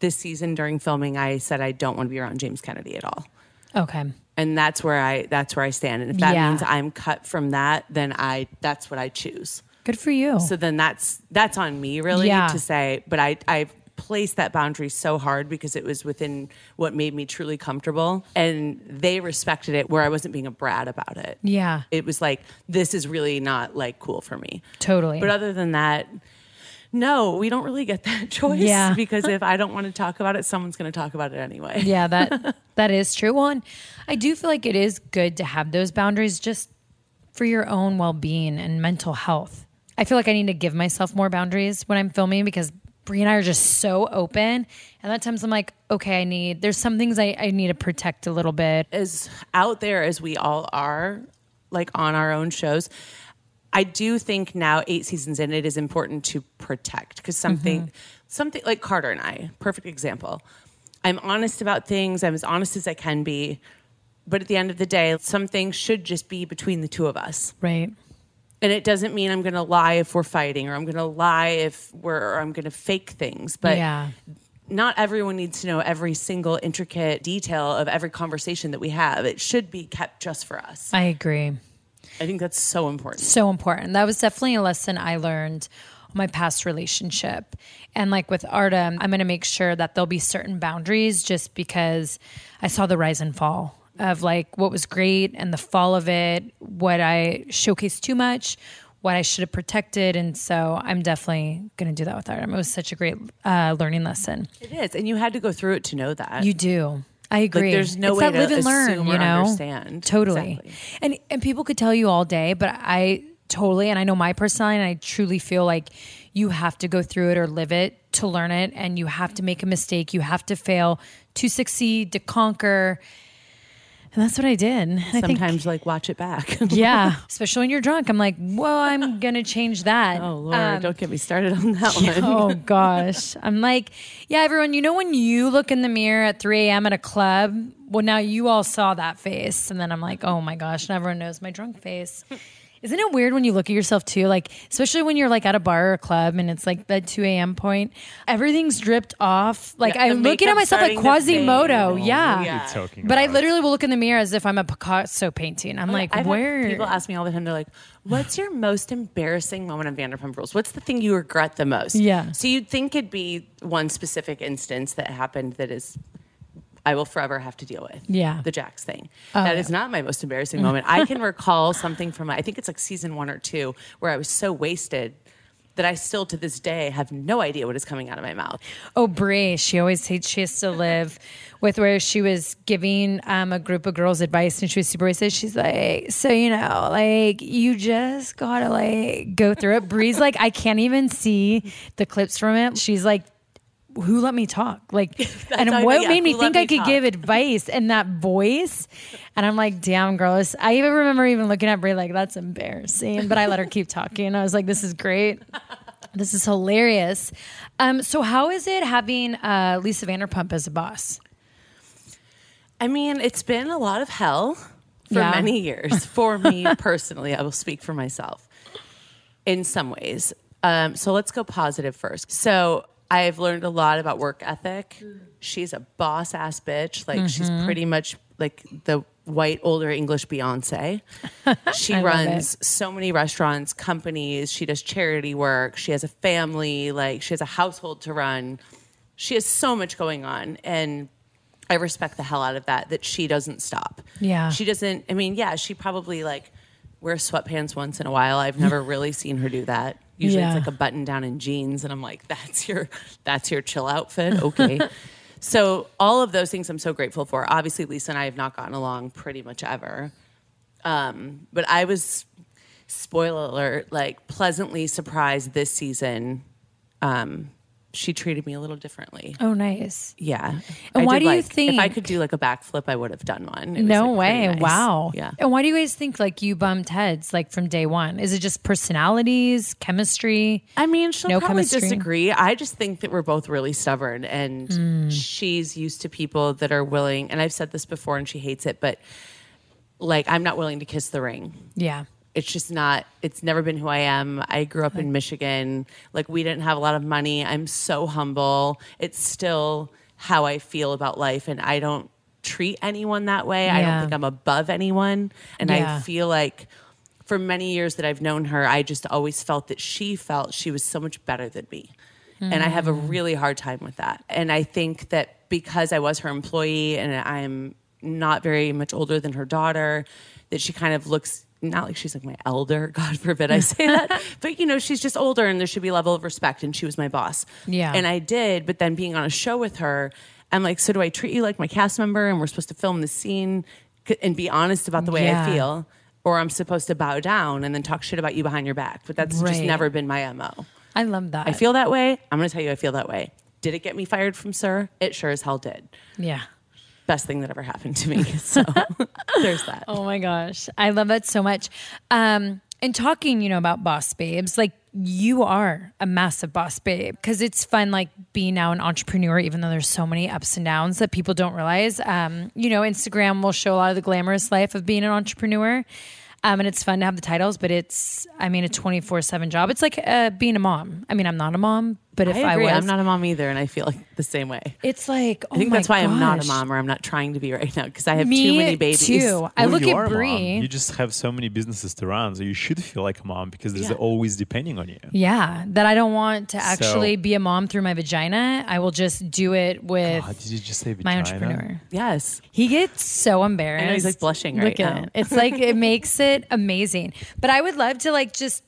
this season during filming I said I don't want to be around James Kennedy at all. Okay. And that's where I that's where I stand. And if that Yeah. means I'm cut from that, then I that's what I choose. Good for you. So then that's that's on me really Yeah. to say, but I I placed that boundary so hard because it was within what made me truly comfortable and they respected it where I wasn't being a brat about it. yeah. It was like this is really not like cool for me. Totally. But other than that, no, we don't really get that choice Yeah. because if I don't want to talk about it, someone's going to talk about it anyway. yeah, that that is true. Well, and I do feel like it is good to have those boundaries just for your own well-being and mental health. I feel like I need to give myself more boundaries when I'm filming because Brie and I are just so open. And at times I'm like, okay, I need there's some things I, I need to protect a little bit. as out there as we all are, like on our own shows, I do think now eight seasons in, it is important to protect because something, mm-hmm. something like Carter and I, perfect example. I'm honest about things. I'm as honest as I can be, but at the end of the day, some things should just be between the two of us. Right. And it doesn't mean I'm going to lie if we're fighting, or I'm going to lie if we're, or I'm going to fake things. But yeah. not everyone needs to know every single intricate detail of every conversation that we have. It should be kept just for us. I agree. I think that's so important. so important. That was definitely a lesson I learned on my past relationship. And like with Artem, I'm going to make sure that there'll be certain boundaries just because I saw the rise and fall of like what was great and the fall of it, what I showcased too much, what I should have protected. And so I'm definitely going to do that with Artem. It was such a great uh, learning lesson. It is, and you had to go through it to know that. You do. I agree. there's no it's way that to live and learn, you know. understand. Totally. Exactly. And and people could tell you all day, but I totally and I know my personality and I truly feel like you have to go through it or live it to learn it and you have to make a mistake, you have to fail to succeed, to conquer. And that's what I did. I think Sometimes, like, watch it back. yeah, especially when you're drunk. I'm like, "Whoa, I'm going to change that." oh Lord, Um, don't get me started on that one. Oh gosh. I'm like, yeah, everyone, you know when you look in the mirror at 3 a.m. at a club? Well, now you all saw that face. And then I'm like, oh my gosh, and everyone knows my drunk face. Isn't it weird when you look at yourself too? Like, especially when you're like at a bar or a club and it's like the 2 a.m. point, everything's dripped off. Like, Yeah, I the look at myself like starting Quasimodo. Yeah. Yeah. What are you talking But I literally will look in the mirror as if I'm a Picasso painting. I'm like, I've where? people ask me all the time, they're like, "What's your most embarrassing moment on Vanderpump Rules? What's the thing you regret the most?" Yeah. So you'd think it'd be one specific instance that happened that is. I will forever have to deal with. Yeah. The Jax thing. Oh, that yeah. is not my most embarrassing moment. I can recall something from, I think it's like season one or two, where I was so wasted that I still to this day have no idea what is coming out of my mouth. Oh, Brie, she always hates she has to live with where she was giving um, a group of girls advice and she was super racist. She's like, so you know, like you just gotta like go through it. Brie's like, I can't even see the clips from it. She's like, who let me talk? Like, and what yeah, made me think I could talk? give advice in that voice? And I'm like, damn, girls. I even remember even looking at Brie like, that's embarrassing. But I let her keep talking. I was like, this is great. This is hilarious. Um, so how is it having uh, Lisa Vanderpump as a boss? I mean, it's been a lot of hell for Yeah. many years. For me personally, I will speak for myself in some ways. Um, so let's go positive first. So I've learned a lot about work ethic. She's a boss ass bitch. Like she's Mm-hmm. pretty much like the white older English Beyonce. She runs so many restaurants, companies. She does charity work. She has a family. Like she has a household to run. She has so much going on, and I respect the hell out of that. That she doesn't stop. Yeah. she doesn't. I mean, yeah, she probably like wears sweatpants once in a while. I've never really seen her do that. Usually Yeah. it's like a button down and jeans, and I'm like, that's your that's your chill outfit. Okay. so all of those things I'm so grateful for. Obviously, Lisa and I have not gotten along pretty much ever. Um, but I was spoiler alert, like pleasantly surprised this season. Um, she treated me a little differently. Oh, nice. Yeah. And I why did, do you like- If I could do like a backflip, I would have done one. It was, No like, way. nice. Wow. Yeah. And why do you guys think like you bumped heads like from day one? Is it just personalities, chemistry? I mean, she'll No probably chemistry? disagree. I just think that we're both really stubborn, and Hmm. she's used to people that are willing. And I've said this before, and she hates it, but like I'm not willing to kiss the ring. Yeah. It's just not. It's never been who I am. I grew up in Michigan. Like we didn't have a lot of money. I'm so humble. It's still how I feel about life, and I don't treat anyone that way. I don't think I'm above anyone, and Yeah. I feel like for many years that I've known her, I just always felt that she felt she was so much better than me. And I have a hmm. really hard time with that. And I think that because I was her employee and I'm not very much older than her daughter, that she kind of looks not like she's like my elder, God forbid I say that, but you know, she's just older and there should be a level of respect. And she was my boss. Yeah. And I did, but then being on a show with her, I'm like, so do I treat you like my cast member and we're supposed to film the scene and be honest about the way Yeah. I feel? Or I'm supposed to bow down and then talk shit about you behind your back. But that's just never been my MO. I love that. I feel that way. I'm going to tell you I feel that way. Did it get me fired from SUR? It sure as hell did. Yeah. Best thing that ever happened to me. So there's that. Oh my gosh. I love that so much. Um, and talking, you know, about boss babes, like you are a massive boss babe because it's fun, like being now an entrepreneur, even though there's so many ups and downs that people don't realize. Um, you know, Instagram will show a lot of the glamorous life of being an entrepreneur. Um, and it's fun to have the titles, but it's, I mean, a 24 7 job. It's like uh, being a mom. I mean, I'm not a mom, but if I I, was, I'm not a mom either, and I feel like the same way. it's like, oh I think oh my that's why I'm not a mom, or I'm not trying to be right now because I have Me too many babies. too. I Well, look you at are a mom. Brie. You just have so many businesses to run, so you should feel like a mom because there's Yeah. always depending on you. Yeah, that I don't want to actually So- be a mom through my vagina. I will just do it with God, did you just say my entrepreneur. Yes. He gets so embarrassed. I know, he's, like, blushing right at now. it. It's like it makes it amazing. But I would love to like just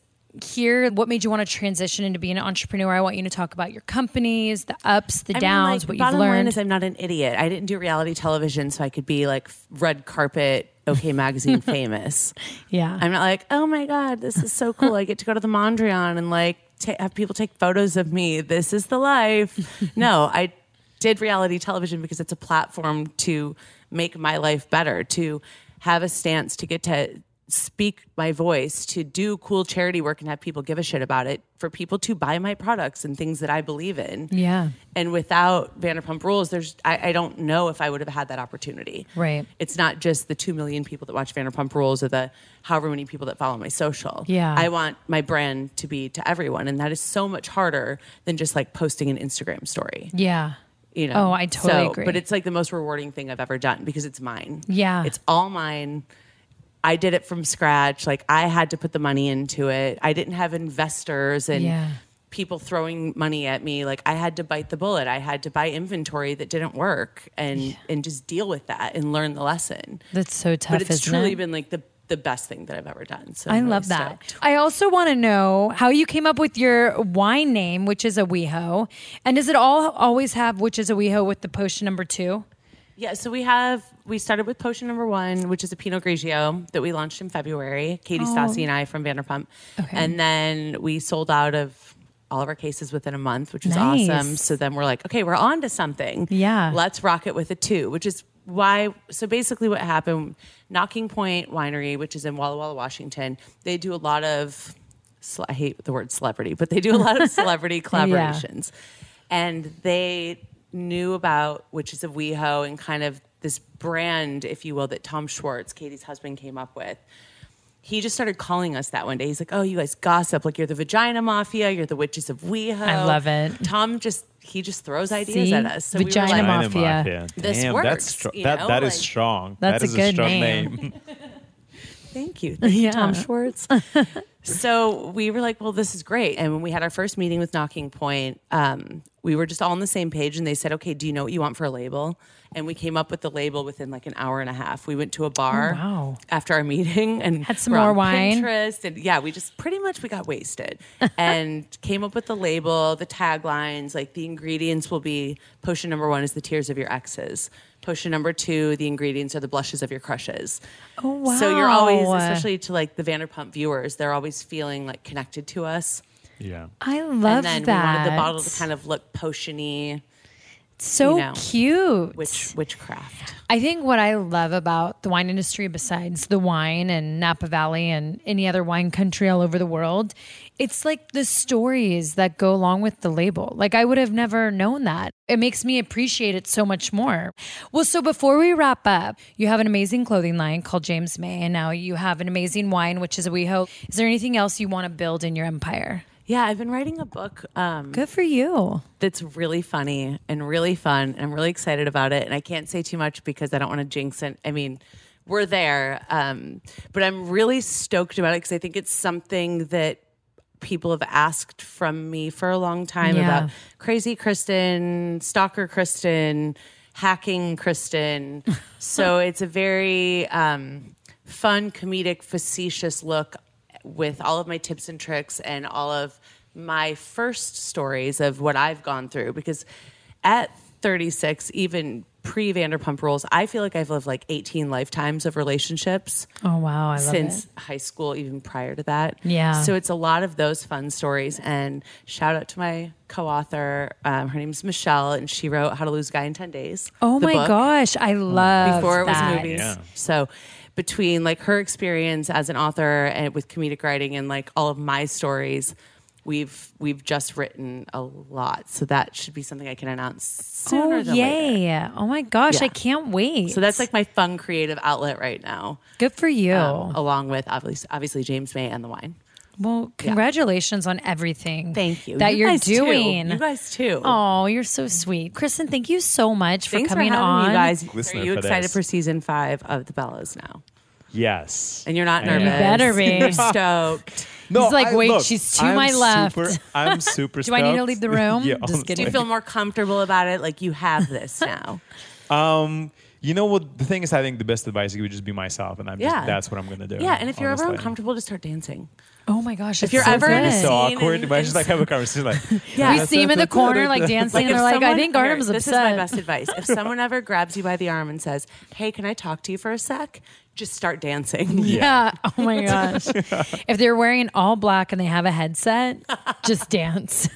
hear what made you want to transition into being an entrepreneur. I want you to talk about your companies, the ups, the I mean, downs, like, what you've bottom line learned. is I'm not an idiot. I didn't do reality television so I could be like red carpet, OK Magazine famous. yeah. I'm not like, oh my God, this is so cool. I get to go to the Mondrian and like ta- have people take photos of me. This is the life. no, I did reality television because it's a platform to make my life better, to have a stance, to get to speak my voice, to do cool charity work and have people give a shit about it, for people to buy my products and things that I believe in. Yeah. And without Vanderpump Rules, there's I, I don't know if I would have had that opportunity. Right. It's not just the two million people that watch Vanderpump Rules or the however many people that follow my social. Yeah. I want my brand to be to everyone, and that is so much harder than just like posting an Instagram story. Yeah. You know. Oh, I totally So- agree. But it's like the most rewarding thing I've ever done because it's mine. Yeah. It's all mine. I did it from scratch. Like I had to put the money into it. I didn't have investors and Yeah. people throwing money at me. Like I had to bite the bullet. I had to buy inventory that didn't work and and just deal with that and learn the lesson. That's so tough. but it's truly it? been like the the best thing that I've ever done. So I I'm really love that. I also want to know how you came up with your wine name, Witches of WeHo. And does it all always have Witches of WeHo with the potion number two? Yeah, so we have we started with potion number one, which is a Pinot Grigio that we launched in February. Katie oh. Stassi and I from Vanderpump, Oh. Okay. and then we sold out of all of our cases within a month, which was Nice. awesome. So then we're like, okay, we're on to something. Yeah. let's rock it with a two, which is why. So basically, what happened? Nocking Point Winery, which is in Walla Walla, Washington, they do a lot of. I hate the word celebrity, but they do a lot of celebrity collaborations and they knew about Witches of WeHo and kind of this brand, if you will, that Tom Schwartz, Katie's husband, came up with. He just started calling us that one day. He's like, "Oh, you guys gossip like you're the Vagina Mafia, you're the Witches of WeHo." I love it. Tom just he just throws ideas See? at us. So Vagina we were like, Mafia. This Damn, works, that's stro- you that know, that is like- strong. That's that is a good strong name. name. Thank you. Thank you, Yeah. Tom Schwartz. So we were like, well, this is great. And when we had our first meeting with Nocking Point, um, we were just all on the same page and they said, okay, do you know what you want for a label? And we came up with the label within like an hour and a half. We went to a bar Oh, wow. after our meeting and Had some more wine. Pinterest and yeah, we just pretty much we got wasted and came up with the label, the taglines, like the ingredients will be potion number one is the tears of your exes. Potion number two, the ingredients are the blushes of your crushes. Oh wow. So you're always, especially to like the Vanderpump viewers, they're always feeling like connected to us. Yeah. I love and then that. we wanted the bottle to kind of look potiony, so you know, cute. witch witchcraft. I think what I love about the wine industry, besides the wine and Napa Valley and any other wine country all over the world, it's like the stories that go along with the label. Like I would have never known that. It makes me appreciate it so much more. Well, so before we wrap up, you have an amazing clothing line called James Mae, and now you have an amazing wine, Witches of WeHo. Is there anything else you want to build in your empire? Yeah, I've been writing a book um, Good for you. that's really funny and really fun. And I'm really excited about it. And I can't say too much because I don't want to jinx it. I mean, we're there. Um, but I'm really stoked about it because I think it's something that people have asked from me for a long time Yeah. about crazy Kristen, stalker Kristen, hacking Kristen. so it's a very um, fun, comedic, facetious look with all of my tips and tricks and all of my first stories of what I've gone through. Because at 36, even pre Vanderpump Rules, I feel like I've lived like 18 lifetimes of relationships Oh wow, I love since it. high school, even prior to that. Yeah. So it's a lot of those fun stories. And shout out to my co-author. Um, her name's Michelle, and she wrote "How to Lose a Guy in Ten Days." Oh my book, gosh, I love Before it was that. movies. Yeah. So between like her experience as an author and with comedic writing and like all of my stories. We've we've just written a lot, so that should be something I can announce sooner Oh than later. yay! Oh my gosh, Yeah. I can't wait. So that's like my fun creative outlet right now, good for you. um, along with obviously obviously James Mae and the wine. Well, congratulations on everything. Thank you. that You are guys too. doing. You guys too. Oh, you're so sweet, Kristen. Thank you so much for Thanks coming for on. me, guys. Listener Are you for excited this. for season five of the Bellas now? Yes. And you're not nervous. am. better be. You're stoked. He's like, wait, she's to I'm my left. super- I'm super. Do I need to leave the room? yeah, Just kidding. Do you feel more comfortable about it? Like you have this now. Um, you know what? The thing is, I think the best advice would just be myself, and I'm just Yeah. that's what I'm gonna do. yeah, and if you're ever uncomfortable, just start dancing. Oh my gosh, If you're so ever in a good. It's so awkward. and- Imagine just like have a conversation like, Yeah. we see him in the corner, like dancing, and they're like, I think here, Garnham's This is my best advice. If someone ever grabs you by the arm and says, "Hey, can I talk to you for a sec?" Just start dancing. Yeah. Oh my gosh. if they're wearing all black and they have a headset, just dance.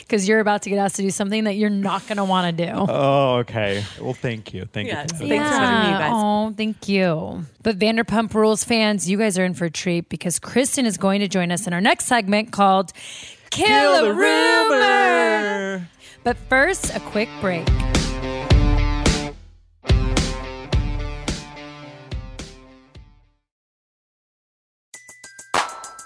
Because you're about to get asked to do something that you're not going to want to do. Oh, okay. Well, thank you. Thank Yes. you. Thanks for having me, guys. Oh, thank you. But Vanderpump Rules fans, you guys are in for a treat because Kristen is going to join us in our next segment called Kill, the, rumor. But first, a quick break.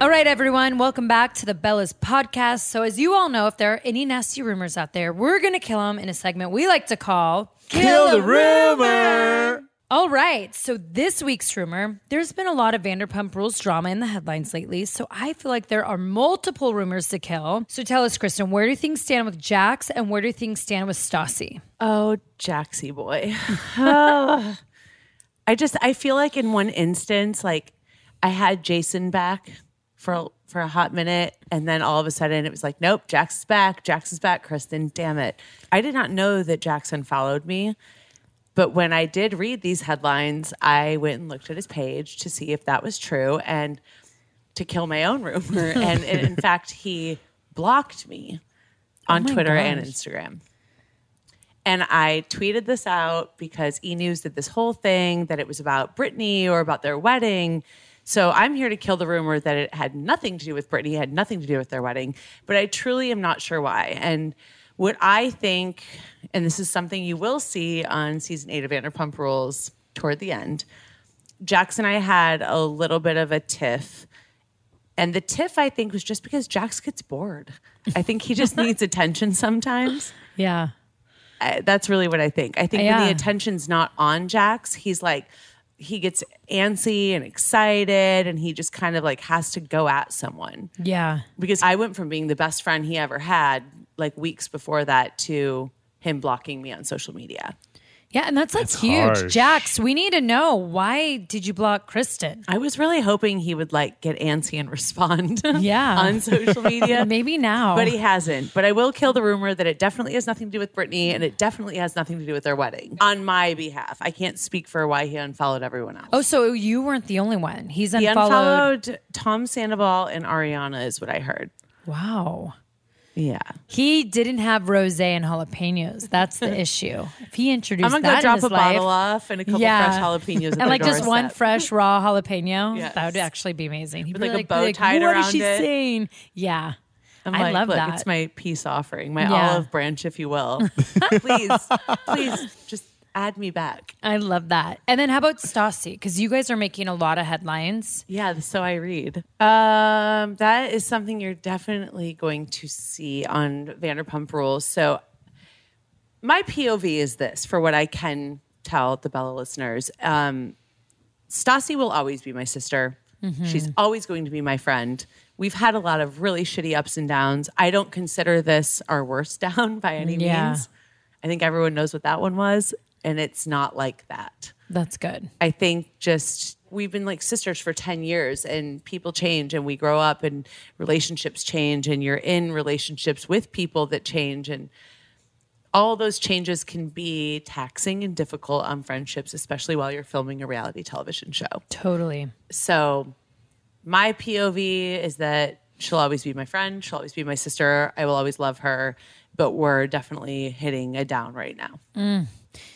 All right, everyone, welcome back to the Bellas podcast. So, as you all know, if there are any nasty rumors out there, we're going to kill them in a segment we like to call Kill the rumor. All right. So this week's rumor, there's been a lot of Vanderpump Rules drama in the headlines lately. So I feel like there are multiple rumors to kill. So tell us, Kristen, where do things stand with Jax and where do things stand with Stassi? Oh, Jaxie boy. Oh. I just I feel like in one instance, like I had Jason back for for a hot minute, and then all of a sudden it was like, nope, Jax is back. Jax is back. Kristen, damn it! I did not know that Jax unfollowed me, but when I did read these headlines, I went and looked at his page to see if that was true and to kill my own rumor. and, and in fact, he blocked me oh on my Twitter and. Instagram. And I tweeted this out because E News did this whole thing that it was about Brittany or about their wedding. So I'm here to kill the rumor that it had nothing to do with Brittany, had nothing to do with their wedding. But I truly am not sure why. And what I think, and this is something you will see on season eight of Vanderpump Rules toward the end, Jax and I had a little bit of a tiff. And the tiff, I think, was just because Jax gets bored. I think he just needs attention sometimes. Yeah. I, that's really what I think. I think when the attention's not on Jax, he's like, he gets antsy and excited and he just kind of like has to go at someone. Yeah. Because I went from being the best friend he ever had like weeks before that to him blocking me on social media. Yeah. And that's like That's huge. harsh. Jax, we need to know why did you block Kristen? I was really hoping he would like get antsy and respond Yeah. on social media. Maybe now. But he hasn't. But I will kill the rumor that it definitely has nothing to do with Brittany and it definitely has nothing to do with their wedding on my behalf. I can't speak for why he unfollowed everyone else. oh, so you weren't the only one. He's he unfollowed. unfollowed Tom Sandoval and Ariana, is what I heard. Wow. Yeah. He didn't have rose and jalapenos. That's the issue. If he introduced I'm gonna that go drop a bottle off and a couple Yeah. fresh jalapenos and like just one fresh raw jalapeno, Yes. that would actually be amazing. He'd With, be like, a like, bow be like, tied what is around she it." saying? Yeah, I'm I like, love look, that. it's my peace offering, my Yeah. olive branch, if you will. please, please, just add me back. I love that. And then how about Stassi? Because you guys are making a lot of headlines. Yeah, so I read. Um, that is something you're definitely going to see on Vanderpump Rules. So my POV is this for what I can tell the Bella listeners. Um, Stassi will always be my sister. She's always going to be my friend. We've had a lot of really shitty ups and downs. I don't consider this our worst down by any Yeah. means. I think everyone knows what that one was, and it's not like that. That's good. I think just we've been like sisters for 10 years and people change and we grow up and relationships change and you're in relationships with people that change and all those changes can be taxing and difficult on friendships especially while you're filming a reality television show. Totally. So my POV is that she'll always be my friend, she'll always be my sister, I will always love her, but we're definitely hitting a down right now. Mm.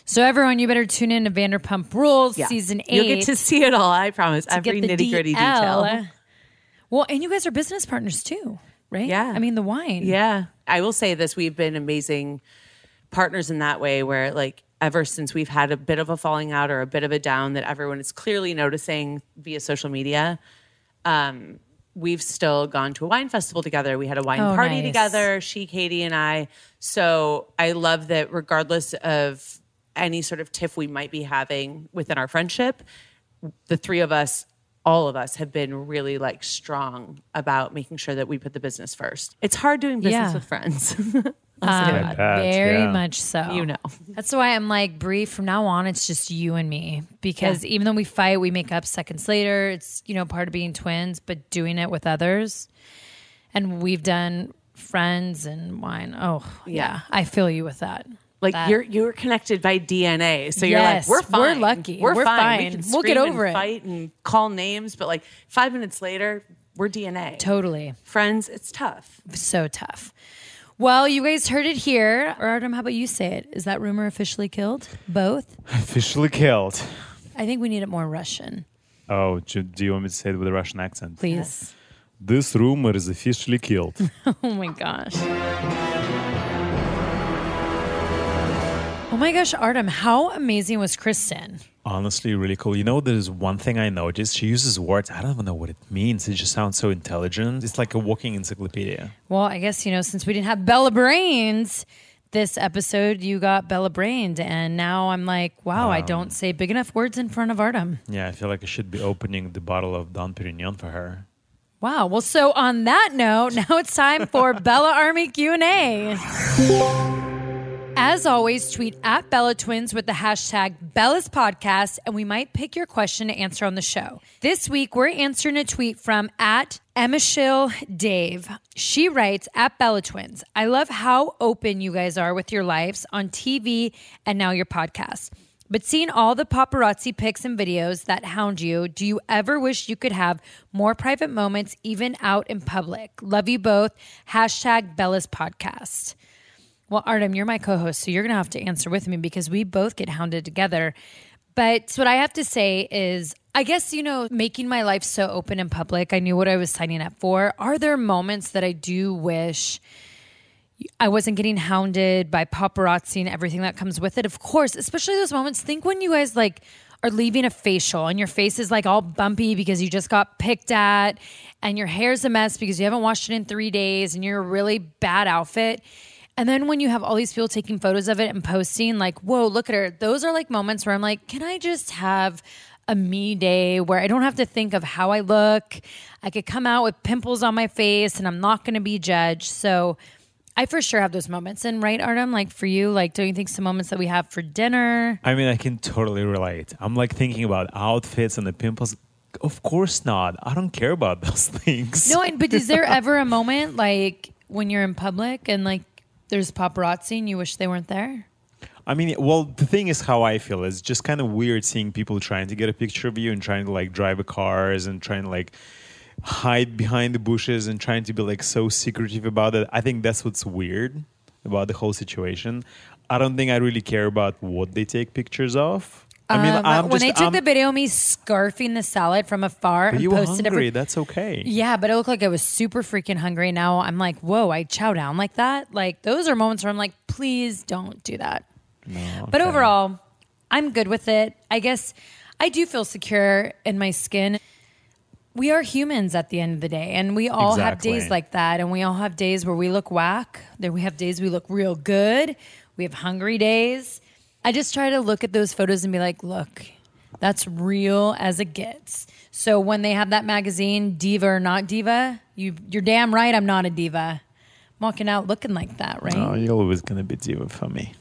So everyone, you better tune in to Vanderpump Rules Yeah. season 8 You'll get to see it all, I promise. Every nitty gritty detail. Well, and you guys are business partners too, right? Yeah. I mean, the wine. Yeah. I will say this we've been amazing partners in that way where like ever since we've had a bit of a falling out or a bit of a down that everyone is clearly noticing via social media. Um, we've still gone to a wine festival together. We had a wine Oh, party nice. together, she, Katie, and I. So I love that regardless of any sort of tiff we might be having within our friendship, the three of us, all of us, have been really like strong about making sure that we put the business first. It's hard doing business Yeah. with friends. Um, bet, very yeah. much so. you know. That's why I'm like, Brie, from now on, it's just you and me. Because even though we fight, we make up seconds later. It's, you know, part of being twins, but doing it with others. And we've done friends and wine. Oh, yeah. I feel you with that. Like That- you're you're connected by DNA, so you're Yes, like we're we're lucky. We're, We're fine. fine. We can We'll get scream over and it. Fight and call names, but like five minutes later, we're DNA. Totally. Friends, it's tough. So tough. Well, you guys heard it here. Artem, how about you say it? Is that rumor officially killed? Both? Officially killed. I think we need it more Russian, Oh, do, do you want me to say it with a Russian accent? please. This rumor is officially killed. Oh my gosh. Oh my gosh, Artem, how amazing was Kristen? Honestly, really cool. You know, there's one thing I noticed. She uses words. I don't even know what it means. It just sounds so intelligent. It's like a walking encyclopedia. Well, I guess, you know, since we didn't have Bella Brains this episode, you got Bella Brained. And now I'm like, wow, I um, don't say big enough words in front of Artem. Yeah, I feel like I should be opening the bottle of Dom Pérignon for her. Wow. Well, so on that note, now it's time for Bella Army Q&A. As always, tweet at Bella Twins with the hashtag Bella's Podcast, and we might pick your question to answer on the show. This week, we're answering a tweet from at Emishil Dave. She writes at Bella Twins, I love how open you guys are with your lives on TV and now your podcast. But seeing all the paparazzi pics and videos that hound you, do you ever wish you could have more private moments even out in public? Love you both. Hashtag Bella's Podcast. Well, Artem, you're my co host, so you're going to have to answer with me because we both get hounded together. But what I have to say is, I guess, you know, making my life so open and public, I knew what I was signing up for. Are there moments that I do wish I wasn't getting hounded by paparazzi and everything that comes with it? Of course, especially those moments. Think when you guys like are leaving a facial and your face is like all bumpy because you just got picked at and your hair's a mess because you haven't washed it in three days and you're a really bad outfit. And then when you have all these people taking photos of it and posting, like, whoa, look at her. Those are like moments where I'm like, can I just have a me day where I don't have to think of how I look? I could come out with pimples on my face and I'm not going to be judged. So I for sure have those moments. And right, Artem, like for you, like, don't you think some moments that we have for dinner? I mean, I can totally relate. I'm like thinking about outfits and the pimples. Of course not. I don't care about those things. No, and- but is there ever a moment like when you're in public and like there's paparazzi and you wish they weren't there? I mean, well, the thing is how I feel. It's just kind of weird seeing people trying to get a picture of you and trying to like drive cars and trying to like hide behind the bushes and trying to be like so secretive about it. I think that's what's weird about the whole situation. I don't think I really care about what they take pictures of. I mean, Um, I'm when just, they took I'm- the video of me scarfing the salad from afar but and you were posted hungry. it. That's okay. yeah, but it looked like I was super freaking hungry. Now I'm like, whoa, I chow down like that. Like those are moments where I'm like, please don't do that. But okay. overall, I'm good with it. I guess I do feel secure in my skin. We are humans at the end of the day, and we all have days like that, and we all have days where we look whack. Then we have days we look real good. We have hungry days. I just try to look at those photos and be like, look, that's real as it gets. So when they have that magazine, diva or not diva, you you're damn right I'm not a diva. I'm walking out looking like that, right? Oh, you're always gonna be diva for me.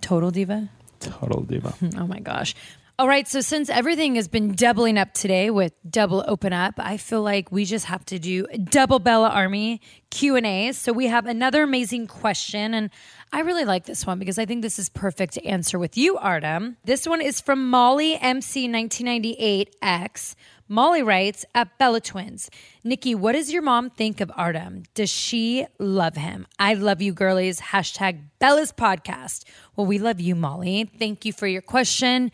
Total diva. Total diva. Oh my gosh. All right, so since everything has been doubling up today with double open up, I feel like we just have to do double Bella Army Q&A. So we have another amazing question and I really like this one because I think this is perfect to answer with you, Artem. This one is from Molly MC 1998X. Molly writes at Bella Twins, Nikki, what does your mom think of Artem? Does she love him? I love you, girlies. Hashtag Bella's podcast. Well, we love you, Molly. Thank you for your question.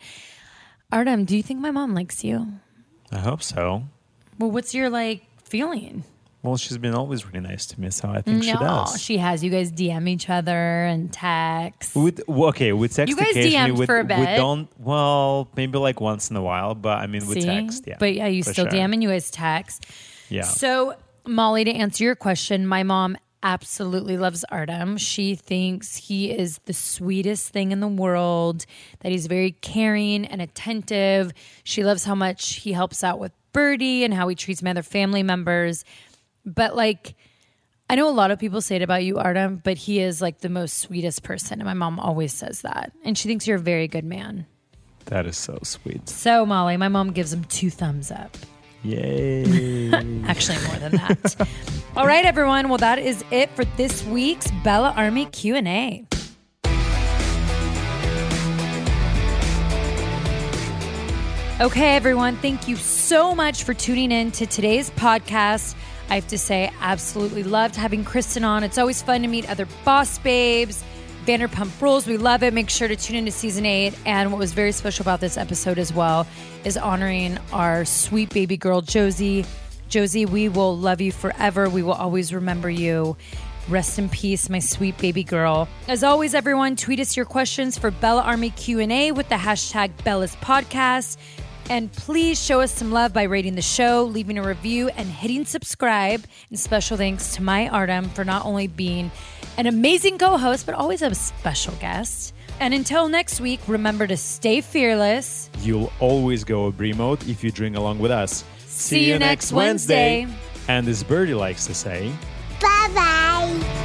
Artem, do you think my mom likes you? I hope so. Well, what's your like feeling? Well, she's been always really nice to me, so I think she does. she has. You guys DM each other and text. With well, okay, with text You guys occasionally. DM'd we, for a we bit. don't. Well, maybe like once in a while, but I mean, with See? text. Yeah, But yeah, you for still sure. DM and you guys text. Yeah. So, Molly, to answer your question, my mom absolutely loves Artem. She thinks he is the sweetest thing in the world, that he's very caring and attentive. She loves how much he helps out with Birdie and how he treats my other family members. But like, I know a lot of people say it about you, Artem, but he is like the most sweetest person. And my mom always says that. And she thinks you're a very good man. That is so sweet. So, Molly, my mom gives him two thumbs up. Yay. Actually, more than that. All right, everyone. Well, that is it for this week's Bella Army Q&A. Okay, everyone. Thank you so much for tuning in to today's podcast. I have to say, absolutely loved having Kristen on. It's always fun to meet other boss babes, Vanderpump Rules. We love it. Make sure to tune into season eight. And what was very special about this episode as well is honoring our sweet baby girl, Josie. Josie, we will love you forever. We will always remember you. Rest in peace, my sweet baby girl. As always, everyone, tweet us your questions for Bella Army Q&A with the hashtag Bella's Podcast. And please show us some love by rating the show, leaving a review, and hitting subscribe. And special thanks to my Artem for not only being an amazing co host, but always a special guest. And until next week, remember to stay fearless. You'll always go a Brie mode if you drink along with us. See you next Wednesday. And as Birdie likes to say, Bye bye.